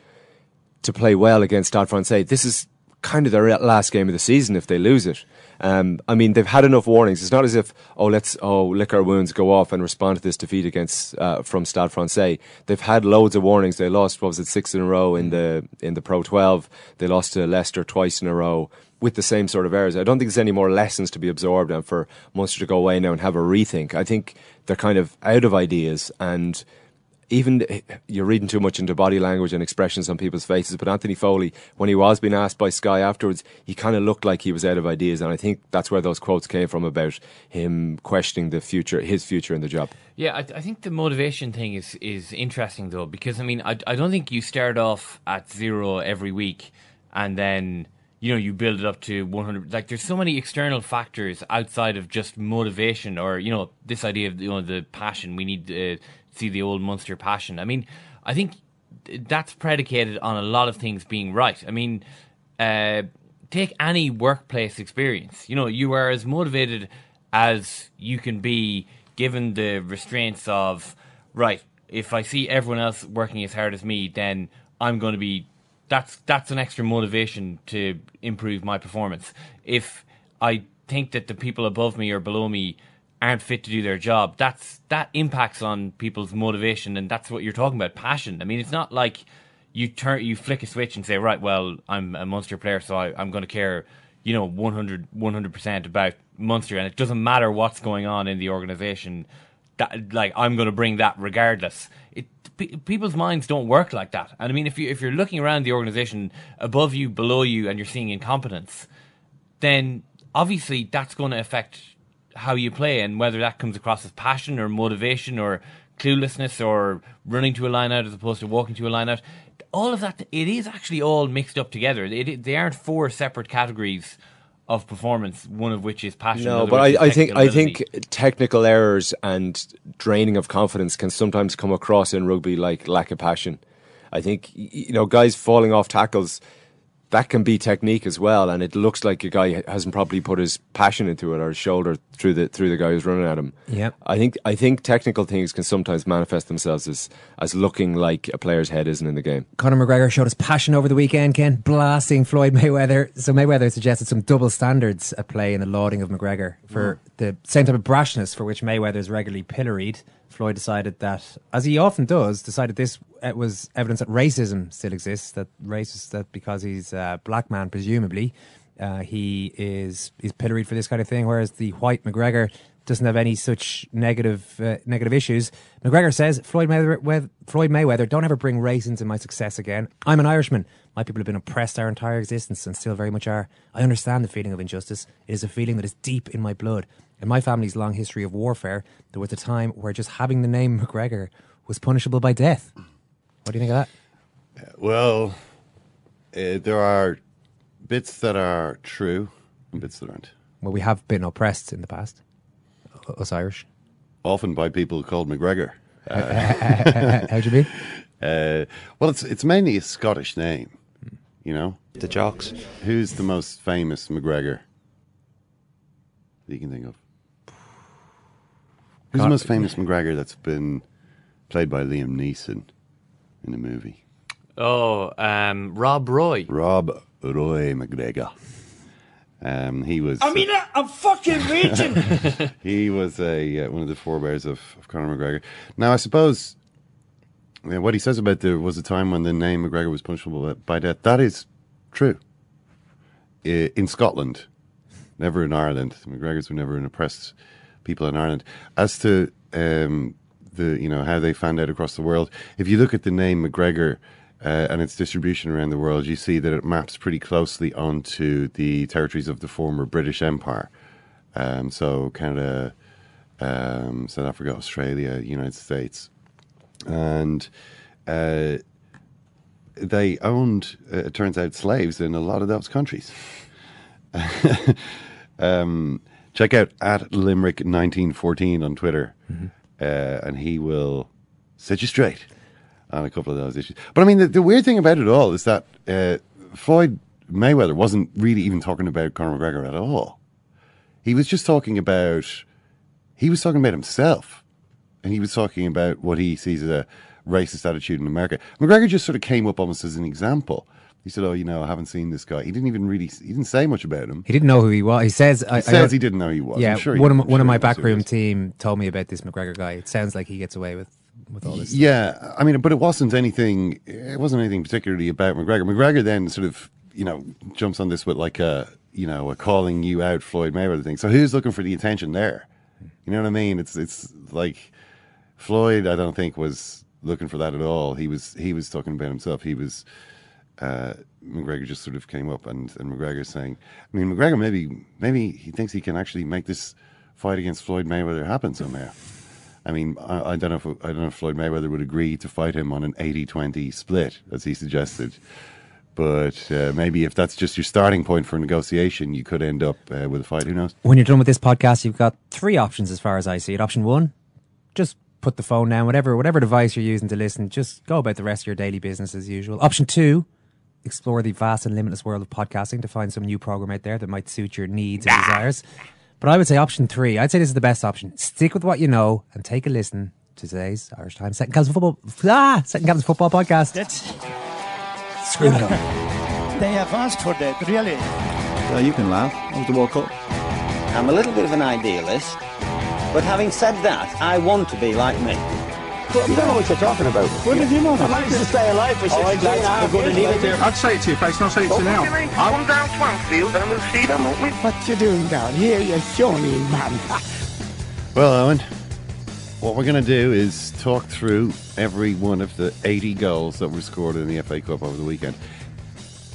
to play well against Stade Francais. This is kind of their last game of the season if they lose it. Um, I mean, they've had enough warnings. It's not as if oh, let's oh lick our wounds, go off and respond to this defeat against uh, from Stade Francais. They've had loads of warnings. They lost what was it six in a row in the in the Pro 12. They lost to Leicester twice in a row with the same sort of errors. I don't think there's any more lessons to be absorbed and for Munster to go away now and have a rethink. I think they're kind of out of ideas and even you're reading too much into body language and expressions on people's faces. But Anthony Foley, when he was being asked by Sky afterwards, he kind of looked like he was out of ideas, and I think that's where those quotes came from about him questioning the future, his future in the job. Yeah, I, I think the motivation thing is is interesting though because I mean I I don't think you start off at zero every week and then you know you build it up to 100 like there's so many external factors outside of just motivation or you know this idea of you know the passion we need uh, see the old Munster passion. I mean I think that's predicated on a lot of things being right. I mean uh, take any workplace experience. You know you are as motivated as you can be given the restraints of right if i see everyone else working as hard as me then i'm going to be that's that's an extra motivation to improve my performance. If i think that the people above me or below me aren't fit to do their job. That's that impacts on people's motivation and that's what you're talking about passion. I mean it's not like you turn you flick a switch and say right well i'm a Munster player so I, i'm going to care you know 100 100% about Munster and it doesn't matter what's going on in the organization that like I'm going to bring that regardless. It pe- people's minds don't work like that. And I mean if you if you're looking around the organization above you below you and you're seeing incompetence then obviously that's going to affect how you play and whether that comes across as passion or motivation or cluelessness or running to a line out as opposed to walking to a line out. All of that it is actually all mixed up together. It, it, they aren't four separate categories of performance one of which is passion No, but I, I think I think technical errors and draining of confidence can sometimes come across in rugby like lack of passion. I think you know guys falling off tackles that can be technique as well, and it looks like a guy hasn't probably put his passion into it or his shoulder through the through the guy who's running at him. Yeah, I think I think technical things can sometimes manifest themselves as as looking like a player's head isn't in the game. Conor McGregor showed his passion over the weekend, Ken, blasting Floyd Mayweather. So Mayweather suggested some double standards at play in the lauding of McGregor for mm. the same type of brashness for which Mayweather is regularly pilloried. Floyd decided that, as he often does, decided this uh, was evidence that racism still exists. That racist that because he's a black man, presumably, uh, he is is pilloried for this kind of thing. Whereas the white McGregor doesn't have any such negative uh, negative issues. McGregor says Floyd Mayweather, Floyd Mayweather, don't ever bring race into my success again. I'm an Irishman. My people have been oppressed our entire existence and still very much are. I understand the feeling of injustice. It is a feeling that is deep in my blood. In my family's long history of warfare, there was a time where just having the name McGregor was punishable by death. What do you think of that? Well, uh, there are bits that are true and bits that aren't. Well, we have been oppressed in the past, us Irish. Often by people called McGregor. <laughs> How do you mean? <laughs> Uh, well, it's it's mainly a Scottish name, you know. The Jocks. Who's the most famous McGregor that you can think of? Who's the most famous McGregor that's been played by Liam Neeson in a movie? Oh, um, Rob Roy. Rob Roy McGregor. Um, he was. I mean, I- I'm fucking raging. <laughs> he was a uh, one of the forebears of, of Conor McGregor. Now, I suppose uh, what he says about there was a time when the name McGregor was punishable by death. That is true. I- In Scotland, never in Ireland. The McGregors were never an oppressed people in Ireland. As to um, the you know how they found out across the world, if you look at the name McGregor. Uh, and its distribution around the world, you see that it maps pretty closely onto the territories of the former British Empire. Um, so Canada, um, South Africa, Australia, United States, and uh, they owned, uh, it turns out, slaves in a lot of those countries. <laughs> um, check out at Limerick 1914 on Twitter, uh, and he will set you straight on a couple of those issues. But I mean, the, the weird thing about it all is that uh, Floyd Mayweather wasn't really even talking about Conor McGregor at all. He was just talking about, he was talking about himself. And he was talking about what he sees as a racist attitude in America. McGregor just sort of came up almost as an example. He said, "Oh, you know, I haven't seen this guy." He didn't even really, he didn't say much about him. He didn't know who he was. He says, I, He says he didn't know who he was. I'm Yeah, sure he- one of my, one sure of my knows who he backroom team told me about this McGregor guy. It sounds like he gets away with with all this. Yeah, I mean, but it wasn't anything. It wasn't anything particularly about McGregor. McGregor then sort of, you know, jumps on this with like a, you know, a calling you out Floyd Mayweather thing. So who's looking for the attention there? You know what I mean? It's it's like Floyd. I don't think was looking for that at all. He was he was talking about himself. He was. Uh, McGregor just sort of came up, and, and McGregor saying, I mean, McGregor maybe maybe he thinks he can actually make this fight against Floyd Mayweather happen somehow. I mean, I, I don't know if I don't know if Floyd Mayweather would agree to fight him on an 80-20 split, as he suggested. But uh, maybe if that's just your starting point for negotiation, you could end up uh, with a fight. Who knows? When you're done with this podcast, you've got three options as far as I see it. Option one, just put the phone down, whatever whatever device you're using to listen, just go about the rest of your daily business as usual. Option two, explore the vast and limitless world of podcasting to find some new program out there that might suit your needs and desires. But I would say option three, I'd say this is the best option. Stick with what you know and take a listen to today's Irish Times Second Captain's Football ah, Second Captain's Football Podcast. That's Screw it up. they have asked for that, really. So you can laugh. That was the World Cup. I'm a little bit of an idealist, but having said that, I want to be like me. You don't know what you're talking about. What did you know? I managed to stay alive for 16 and a half going to years. leave it there. I'd say it to your face, and I'll say it to you now. Come down Swansfield and we'll see them, won't we? What you doing down here, you shawny man? Well, Owen, what we're going to do is talk through every one of the 80 goals that were scored in the FA Cup over the weekend.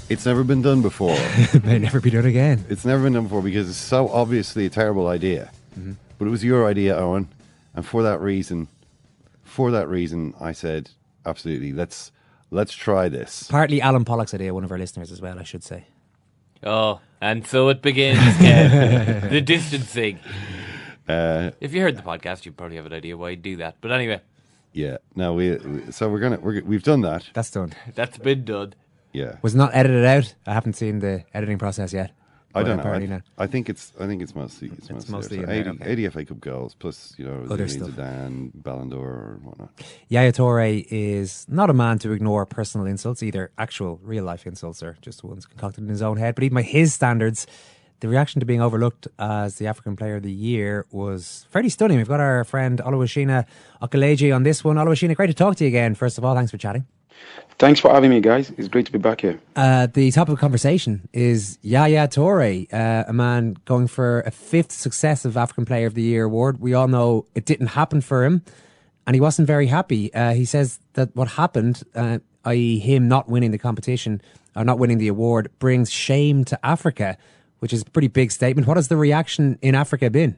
It's never been done before. It <laughs> may never be done again. It's never been done before because it's so obviously a terrible idea. Mm-hmm. But it was your idea, Owen, and for that reason, for that reason, I said absolutely. Let's let's try this. Partly Alan Pollock's idea, one of our listeners as well, I should say. Oh, and so it begins, <laughs> Kev. the distancing. Uh, If you heard the podcast, you probably have an idea why you do that. But anyway, yeah. No, we, we so we're gonna we're, we've done that. That's done. that's been done. Yeah. Was not edited out. I haven't seen the editing process yet. I don't know. I. I think it's I think it's mostly it's, It's mostly, mostly there. in 80, okay. 80 FA Cup goals plus you know Other stuff. Zidane, Ballon d'Or or whatnot. Yaya Toure is not a man to ignore personal insults, either actual real life insults or just ones concocted in his own head. But even by his standards, the reaction to being overlooked as the African Player of the Year was fairly stunning. We've got our friend Oluwashina Okeleji on this one. Oluwashina, great to talk to you again. First of all, thanks for chatting. Thanks for having me, guys. It's great to be back here. Uh, the topic of conversation is Yaya Toure, uh, a man going for a fifth successive African Player of the Year award. We all know it didn't happen for him, and he wasn't very happy. Uh, he says that what happened, uh, i.e., him not winning the competition or not winning the award, brings shame to Africa, which is a pretty big statement. What has the reaction in Africa been?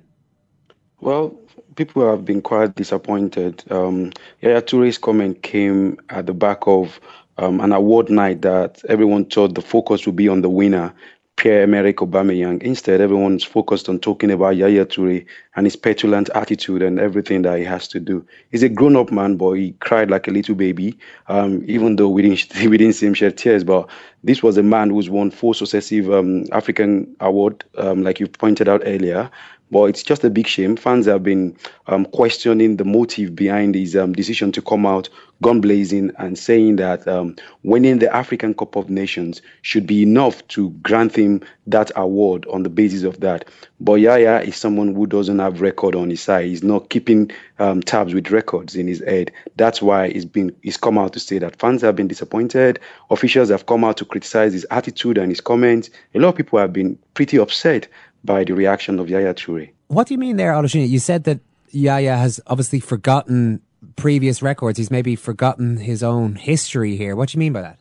Well, people have been quite disappointed. Um, Yaya Toure's comment came at the back of um, an award night that everyone thought the focus would be on the winner, Pierre-Emerick Aubameyang. Instead, everyone's focused on talking about Yaya Toure and his petulant attitude and everything that he has to do. He's a grown-up man, but he cried like a little baby, um, even though we didn't, <laughs> we didn't see him shed tears. But this was a man who's won four successive um, African award, um, like you pointed out earlier. But it's just a big shame. Fans have been um, questioning the motive behind his um, decision to come out gun blazing and saying that um, winning the African Cup of Nations should be enough to grant him that award on the basis of that. But Yaya is someone who doesn't have record on his side. He's not keeping um, tabs with records in his head. That's why he's been he's come out to say that fans have been disappointed. Officials have come out to criticize his attitude and his comments. A lot of people have been pretty upset by the reaction of Yaya Toure. What do you mean there, Olushina? You said that Yaya has obviously forgotten previous records. He's maybe forgotten his own history here. What do you mean by that?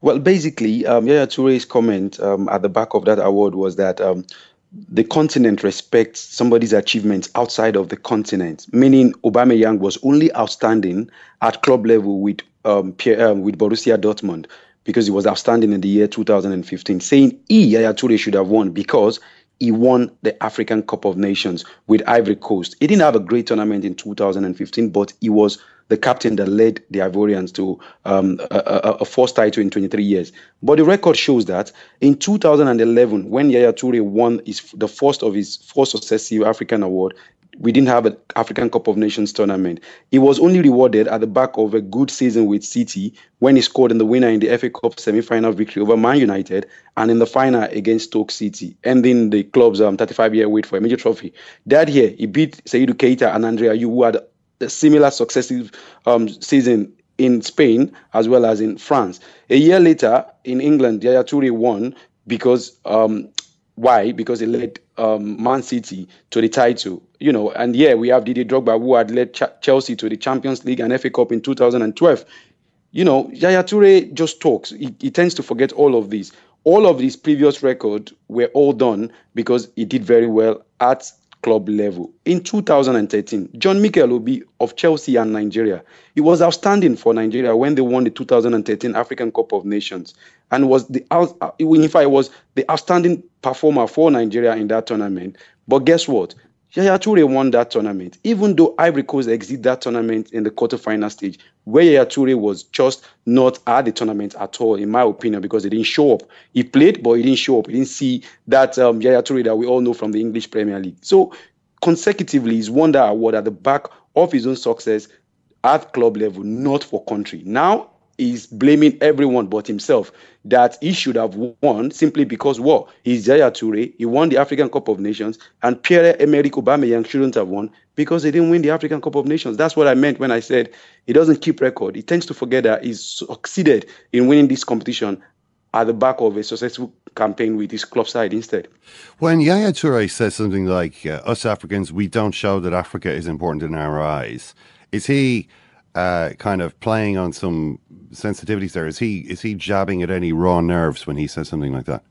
Well, basically, um, Yaya Toure's comment um, at the back of that award was that um, the continent respects somebody's achievements outside of the continent, meaning Aubameyang was only outstanding at club level with um, Pierre, um, with Borussia Dortmund because he was outstanding in the year 2015, saying he, Yaya Toure, should have won because he won the African Cup of Nations with Ivory Coast. He didn't have a great tournament in 2015, but he was the captain that led the Ivorians to um, a, a, a, first title in 23 years. But the record shows that in 2011, when Yaya Toure won his, the first of his four successive African award, we didn't have an African Cup of Nations tournament. He was only rewarded at the back of a good season with City when he scored in the winner in the FA Cup semi-final victory over Man United and in the final against Stoke City, ending the club's 35-year um, wait for a major trophy. That year, he beat Seydou Keita and Andre Ayew, who had similar successive um, season in Spain as well as in France. A year later, in England, Yaya Toure won because um, why? Because he led um, Man City to the title, you know. And yeah, we have Didier Drogba who had led Ch- Chelsea to the Champions League and FA Cup in 2012. You know, Yaya Toure just talks. He, he tends to forget all of these. All of these previous records were all done because he did very well at club level. In 2013, John Mikel Obi of Chelsea and Nigeria, he was outstanding for Nigeria when they won the 2013 African Cup of Nations and was the uh, in fact was the outstanding performer for Nigeria in that tournament. But guess what? Yaya Toure won that tournament, even though Ivory Coast exited that tournament in the quarterfinal stage, where Yaya Toure was just not at the tournament at all, in my opinion, because he didn't show up. He played, but he didn't show up. He didn't see that um, Yaya Toure that we all know from the English Premier League. So, consecutively, he's won that award at the back of his own success at club level, not for country. Now, is blaming everyone but himself that he should have won simply because what he's Yaya Toure, he won the African Cup of Nations, and Pierre-Emerick Aubameyang shouldn't have won because he didn't win the African Cup of Nations. That's what I meant when I said he doesn't keep record. He tends to forget that he's succeeded in winning this competition at the back of a successful campaign with his club side instead. When Yaya Toure says something like, uh, "Us Africans, we don't show that Africa is important in our eyes," is he? Uh, kind of playing on some sensitivities there. Is he is he jabbing at any raw nerves when he says something like that?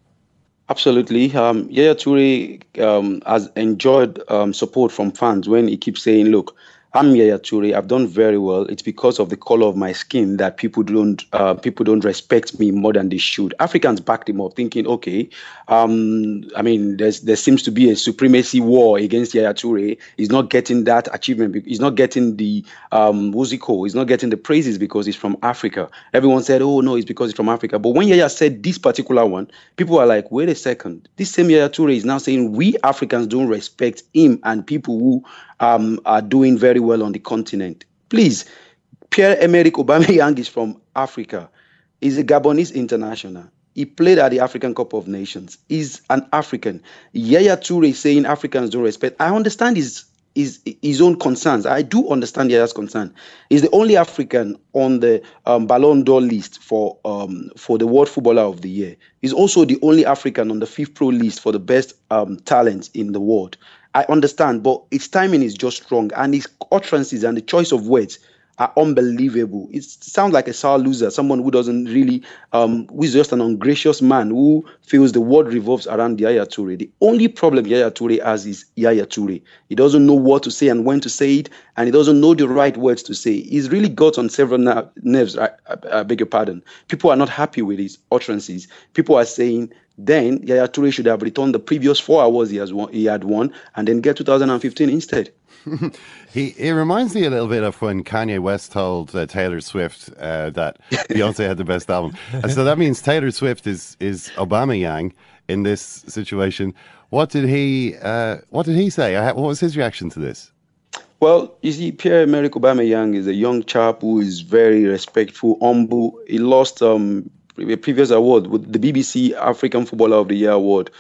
Absolutely. Um, Yaya Toure um, has enjoyed um, support from fans when he keeps saying, "Look, I'm Yaya Toure. I've done very well. It's because of the color of my skin that people don't uh, people don't respect me more than they should. Africans backed him up, thinking, okay, um, I mean, there's there seems to be a supremacy war against Yaya Toure. He's not getting that achievement. He's not getting the um? He's not getting the praises because he's from Africa. Everyone said, oh no, it's because he's from Africa. But when Yaya said this particular one, people are like, wait a second. This same Yaya Toure is now saying we Africans don't respect him and people who um, are doing very well on the continent. Please, Pierre-Emerick Aubameyang is from Africa. He's a Gabonese international. He played at the African Cup of Nations. He's an African. Yaya Toure is saying Africans don't respect. I understand his his his own concerns. I do understand Yaya's concern. He's the only African on the um, Ballon d'Or list for um, for the World Footballer of the Year. He's also the only African on the FIFA Pro list for the best um, talent in the world. I understand, but his timing is just wrong, and his utterances and the choice of words are unbelievable. It sounds like a sour loser, someone who doesn't really, um, who is just an ungracious man who feels the world revolves around Yaya Toure. The only problem Yaya Toure has is Yaya Toure. He doesn't know what to say and when to say it, and he doesn't know the right words to say. He's really got on several ner- nerves. I, I, I beg your pardon. People are not happy with his utterances. People are saying then Yaya Toure should have returned the previous four hours he has won, he had won, and then get 2015 instead. <laughs> he it reminds me a little bit of when Kanye West told uh, Taylor Swift uh, that <laughs> Beyonce had the best album, and so that means Taylor Swift is is Aubameyang in this situation. What did he uh, What did he say? What was his reaction to this? Well, you see, Pierre Emerick Aubameyang is a young chap who is very respectful, humble. He lost um, previous award with the BBC African Footballer of the Year award,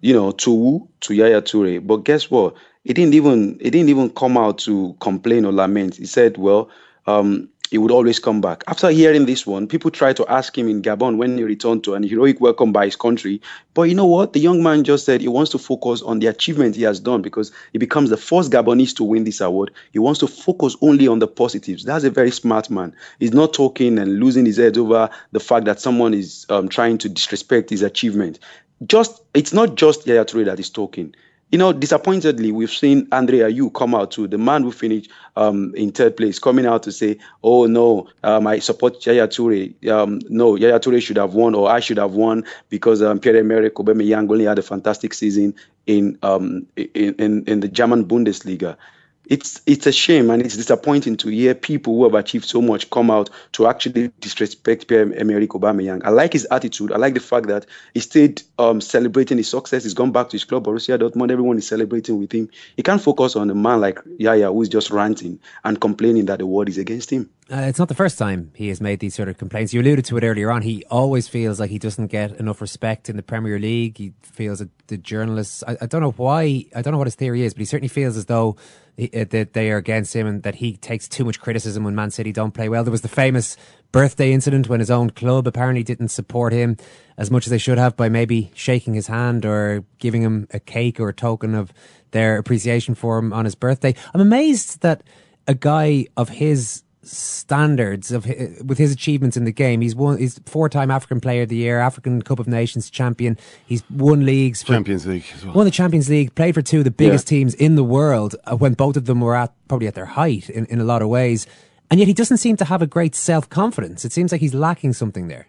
you know, to to Yaya Toure. But guess what? he didn't even he didn't even come out to complain or lament. He said, "Well, um, he would always come back." After hearing this one, people tried to ask him in Gabon when he returned to an heroic welcome by his country. But you know what? The young man just said he wants to focus on the achievement he has done because he becomes the first Gabonese to win this award. He wants to focus only on the positives. That's a very smart man. He's not talking and losing his head over the fact that someone is um, trying to disrespect his achievement. Just it's not just Yaya Toure that is talking you know, disappointedly, we've seen Andre Ayew come out too, the man who finished um, in third place, coming out to say, "Oh no, um, I support Yaya Toure. Um, no, Yaya Toure should have won, or I should have won because um, Pierre-Emerick Aubameyang only had a fantastic season in, um, in in in the German Bundesliga." It's it's a shame and it's disappointing to hear people who have achieved so much come out to actually disrespect Pierre Emerick Aubameyang. I like his attitude. I like the fact that he stayed um, celebrating his success. He's gone back to his club, Borussia Dortmund. Everyone is celebrating with him. He can't focus on a man like Yaya who's just ranting and complaining that the world is against him. Uh, it's not the first time he has made these sort of complaints. You alluded to it earlier on. He always feels like he doesn't get enough respect in the Premier League. He feels that the journalists, I, I don't know why, I don't know what his theory is, but he certainly feels as though Uh, that they are against him and that he takes too much criticism when Man City don't play well. There was the famous birthday incident when his own club apparently didn't support him as much as they should have by maybe shaking his hand or giving him a cake or a token of their appreciation for him on his birthday. I'm amazed that a guy of his standards of with his achievements in the game. He's won. He's four-time African Player of the Year, African Cup of Nations champion. He's won leagues, for, Champions League, well. won the Champions League. Played for two of the biggest yeah. teams in the world uh, when both of them were at probably at their height in, in a lot of ways. And yet he doesn't seem to have a great self-confidence. It seems like he's lacking something there.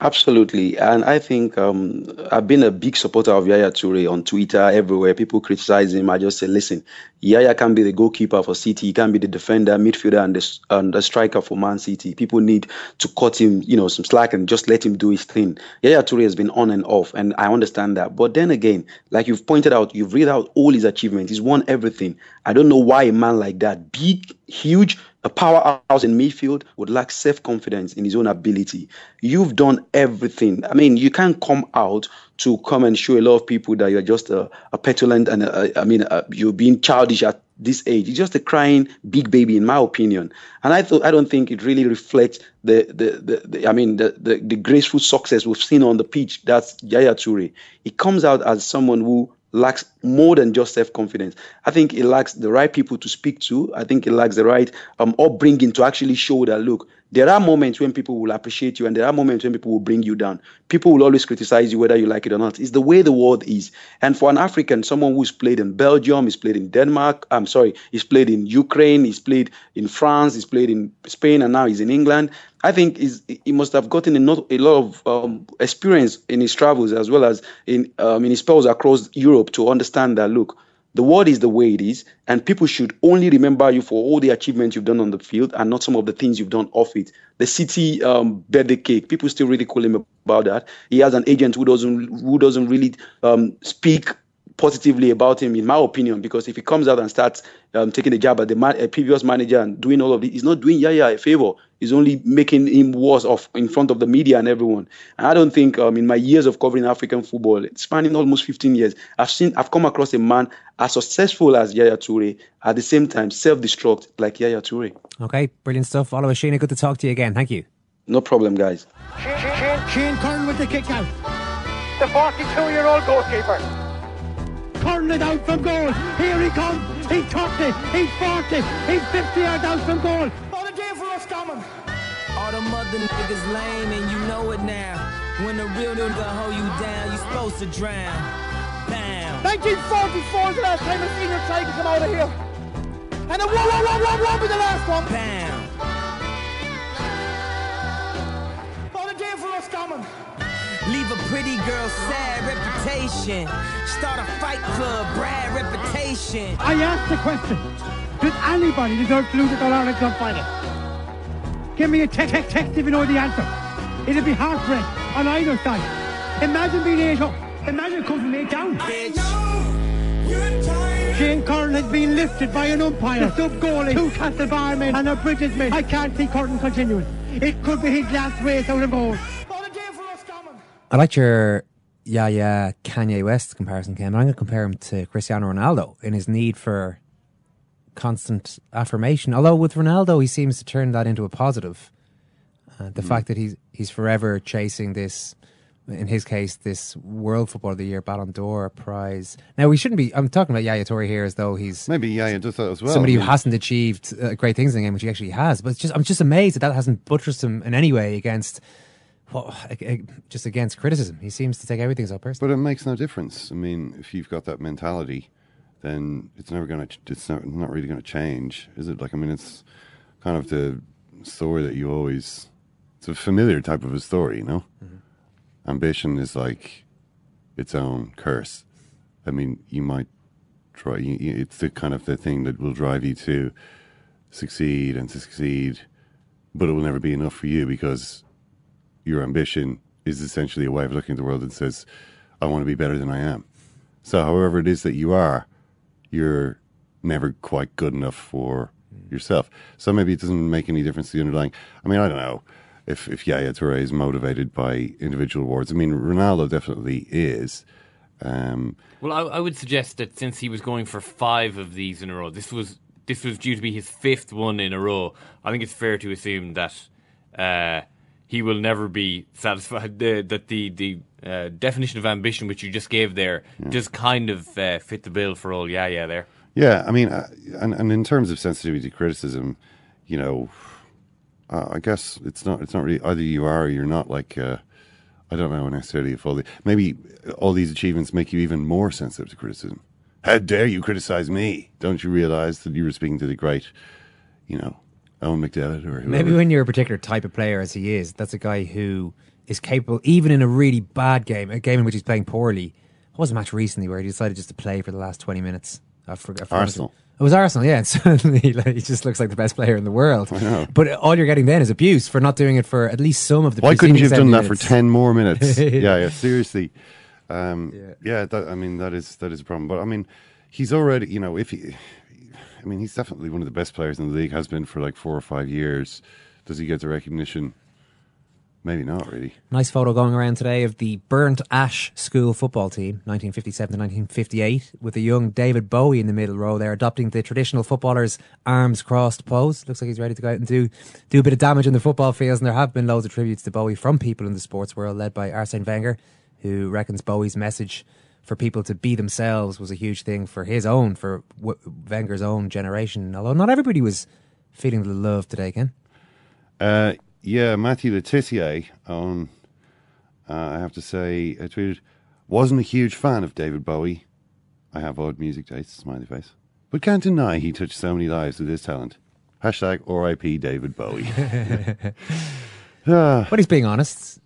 Absolutely. And I think um, I've been a big supporter of Yaya Toure on Twitter, everywhere. People criticize him. I just say, listen, Yaya can be the goalkeeper for City. He can be the defender, midfielder, and the, and the striker for Man City. People need to cut him, you know, some slack and just let him do his thing. Yaya Toure has been on and off, and I understand that. But then again, like you've pointed out, you've read out all his achievements. He's won everything. I don't know why a man like that, big, huge, a powerhouse in midfield would lack self confidence in his own ability. You've done everything. I mean, you can't come out to come and show a lot of people that you're just a, a petulant and I mean, a, you're being childish at this age. You're just a crying big baby, in my opinion. And I thought I don't think it really reflects the the, the, the I mean the, the, the graceful success we've seen on the pitch. That's Yaya Toure. He comes out as someone who lacks more than just self confidence. I think it lacks the right people to speak to. I think it lacks the right um, upbringing to actually show that look, there are moments when people will appreciate you, and there are moments when people will bring you down. People will always criticize you whether you like it or not. It's the way the world is. And for an African, someone who's played in Belgium, he's played in Denmark, I'm sorry, he's played in Ukraine, he's played in France, he's played in Spain, and now he's in England. I think he must have gotten a, not, a lot of um, experience in his travels as well as in, um, in his spells across Europe to understand that look, the world is the way it is, and people should only remember you for all the achievements you've done on the field and not some of the things you've done off it. The city um, birthday cake, people still ridicule him about that. He has an agent who doesn't who doesn't really um, speak positively about him, in my opinion, because if he comes out and starts um, taking a jab at the man, a previous manager and doing all of this, he's not doing Yaya a favor. He's only making him worse off in front of the media and everyone. And I don't think, um, in my years of covering African football, spanning almost 15 years, I've seen, I've come across a man as successful as Yaya Toure, at the same time self-destruct like Yaya Toure. Okay, brilliant stuff. Oluwashina, good to talk to you again. Thank you. No problem, guys. Shane Curran with the kick out. The 42-year-old goalkeeper. Curran it out from goal. Here he comes. He's 30. He's 40. He's 50 yards out from goal. What a day for us coming. All the mother niggas lame and you know it now. When the real nigga hold you down, you supposed to drown. Bam. 1944 is the last time a senior try to come out of here. And a whoa, whoa, whoa, whoa, whoa be the last one. Bam. What a day for us coming. Leave a pretty girl sad reputation. Start a fight club, Brad reputation. I asked the question. Does anybody deserve to lose at the Ireland Cup final? Give me a text, text, text if you know the answer. It'll be heartbreak on either side. Imagine being eight up. Imagine coming from eight down. Shane Curran has been lifted by an umpire, <laughs> A sub goalie, two Castle barmen and a British man. I can't see Curran continuing. It could be his last race out of goal. I liked your Yaya Kanye West comparison, Ken. I'm going to compare him to Cristiano Ronaldo in his need for constant affirmation. Although with Ronaldo, he seems to turn that into a positive. Uh, the Mm. fact that he's he's forever chasing this, in his case, this World Football of the Year Ballon d'Or prize. Now we shouldn't be. I'm talking about Yaya Toure here as though he's maybe Yaya does that as well. somebody who hasn't achieved uh, great things in the game, which he actually has. But it's just I'm just amazed that that hasn't buttressed him in any way against. Well, just against criticism. He seems to take everything so personally. But it makes no difference. I mean, if you've got that mentality, then it's never going to. It's not, not really going to change, is it? Like, I mean, it's kind of the story that you always. It's a familiar type of a story, you know. Mm-hmm. Ambition is like its own curse. I mean, you might try. You, you- it's the kind of the thing that will drive you to succeed and to succeed, but it will never be enough for you because your ambition is essentially a way of looking at the world and says, I want to be better than I am. So, however it is that you are, you're never quite good enough for yourself. So maybe it doesn't make any difference to the underlying. I mean, I don't know if, if Yaya Toure is motivated by individual awards. I mean, Ronaldo definitely is. Um, Well, I, I would suggest that since he was going for five of these in a row, this was this was due to be his fifth one in a row. I think it's fair to assume that uh, he will never be satisfied. <laughs> The, that the the uh, definition of ambition which you just gave there does kind of uh, fit the bill for all. Yeah, yeah, there. Yeah, I mean, uh, and and in terms of sensitivity to criticism, you know, uh, I guess it's not it's not really either you are or you're not. Like, uh, I don't know necessarily if all the maybe all these achievements make you even more sensitive to criticism. How dare you criticize me? Don't you realize that you were speaking to the great, you know, Owen McDevitt or whoever? Maybe when you're a particular type of player, as he is, that's a guy who is capable, even in a really bad game, a game in which he's playing poorly. What was a match recently where he decided just to play for the last 20 minutes? I forgot. Arsenal. It was Arsenal, yeah. And <laughs> suddenly like, he just looks like the best player in the world. I know. But all you're getting then is abuse for not doing it for at least some of the Why couldn't you have done 70 that for ten more minutes? <laughs> yeah, yeah, seriously. Um, yeah, that, I mean that is that is a problem. But I mean, he's already, you know, if he, I mean, he's definitely one of the best players in the league. Has been for like four or five years. Does he get the recognition? Maybe not really. Nice photo going around today of the Burnt Ash School football team, 1957 to 1958, with a young David Bowie in the middle row there, adopting the traditional footballer's arms crossed pose. Looks like he's ready to go out and do do a bit of damage in the football fields. And there have been loads of tributes to Bowie from people in the sports world, led by Arsene Wenger, who reckons Bowie's message for people to be themselves was a huge thing for his own, for w- Wenger's own generation. Although not everybody was feeling the love today, Ken. Uh, yeah, Matthew Le Tissier on, uh, I have to say, I tweeted, wasn't a huge fan of David Bowie. I have odd music tastes, smiley face. But can't deny he touched so many lives with his talent. Hashtag RIP David Bowie. <laughs> Ah. But he's being honest.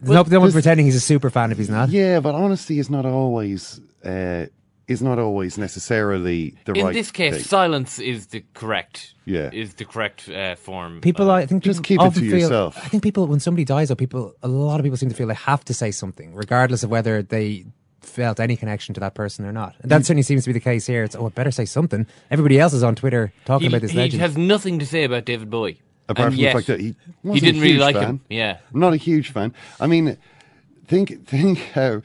There's Well, no, no one's pretending he's a super fan if he's not. Yeah, but honesty is not always uh, is not always necessarily the In right. In this case, thing. silence is the correct. Yeah. is the correct uh, form. People, I think, Just keep it often to feel- yourself. I think people, when somebody dies, though, people, a lot of people seem to feel they have to say something, regardless of whether they felt any connection to that person or not. And that certainly seems to be the case here. It's oh, I better say something. Everybody else is on Twitter talking He, about this he legend. has nothing to say about David Bowie. Apart and from yet, the fact that he, he didn't really like fan. him. Yeah. I'm not a huge fan. I mean, think think how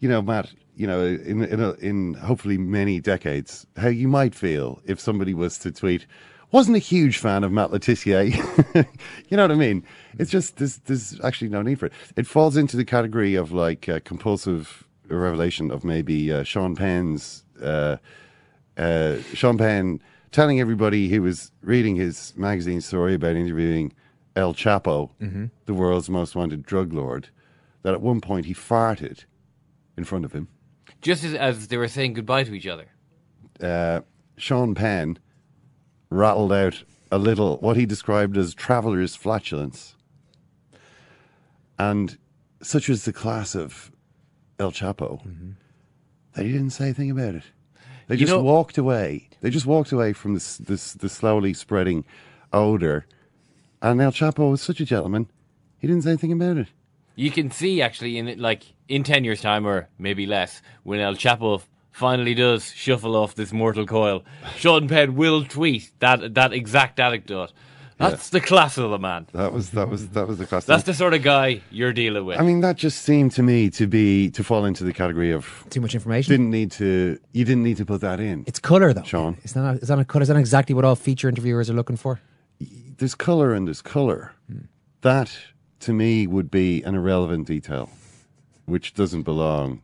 you know, Matt. You know, in in a, in hopefully many decades, how you might feel if somebody was to tweet, "Wasn't a huge fan of Matt Le Tissier." <laughs> you know what I mean? It's just there's there's actually no need for it. It falls into the category of like uh, compulsive revelation of maybe uh, Sean Penn's uh, uh, Sean Penn telling everybody he was reading his magazine story about interviewing El Chapo, Mhm. the world's most wanted drug lord, that at one point he farted in front of him. Just as, as they were saying goodbye to each other. Uh, Sean Penn rattled out a little what he described as traveler's flatulence. And such was the class of El Chapo that he didn't say a thing about it. They You just know- walked away. They just walked away from this, this the slowly spreading odor. And El Chapo was such a gentleman. He didn't say anything about it. You can see actually in like in ten years' time or maybe less, when El Chapo finally does shuffle off this mortal coil, Sean Penn will tweet that that exact anecdote. That's the class of the man. That was that was that was the class. That's the sort of guy you're dealing with. I mean, that just seemed to me to be to fall into the category of too much information. Didn't need to. You didn't need to put that in. It's colour though, Sean. Is that, is that a colour? Is that exactly what all feature interviewers are looking for? There's color and there's color. Hmm. That to me would be an irrelevant detail, which doesn't belong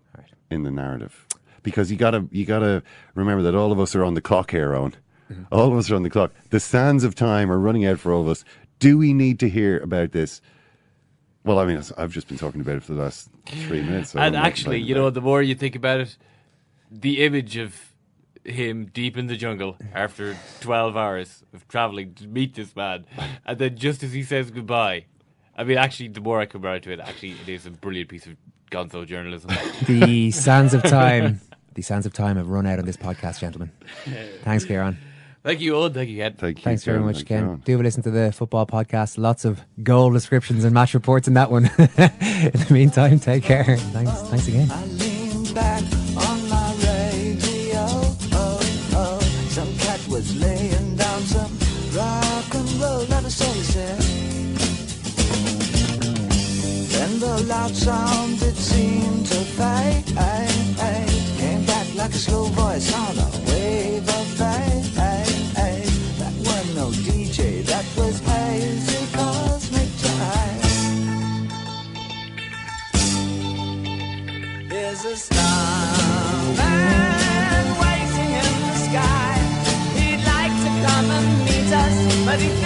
in the narrative. Because you gotta you gotta remember that all of us are on the clock here, Owen. All of us are on the clock. The sands of time are running out for all of us. Do we need to hear about this? Well, I mean, I've just been talking about it for the last three minutes. so and I'm actually, you know, the more you think about it, the image of him deep in the jungle after 12 hours of traveling to meet this man, and then just as he says goodbye, I mean, actually, the more I come around to it, actually, it is a brilliant piece of gonzo journalism. <laughs> The sands of time, the sands of time have run out on this podcast, gentlemen. Thanks, Kieran. Thank you, Eoin. Thank you, Ken. Thank you, Thanks very much, Ken. Do have a listen to the football podcast. Lots of goal descriptions and match reports in that one. <laughs> in the meantime, take care. Thanks. Thanks again. leaned back on my radio. Oh, oh. Some cat was laying down some rock and roll, not a soul he said. Then the loud sound it seemed to fade. Came back like a slow voice on a wave of fade. But he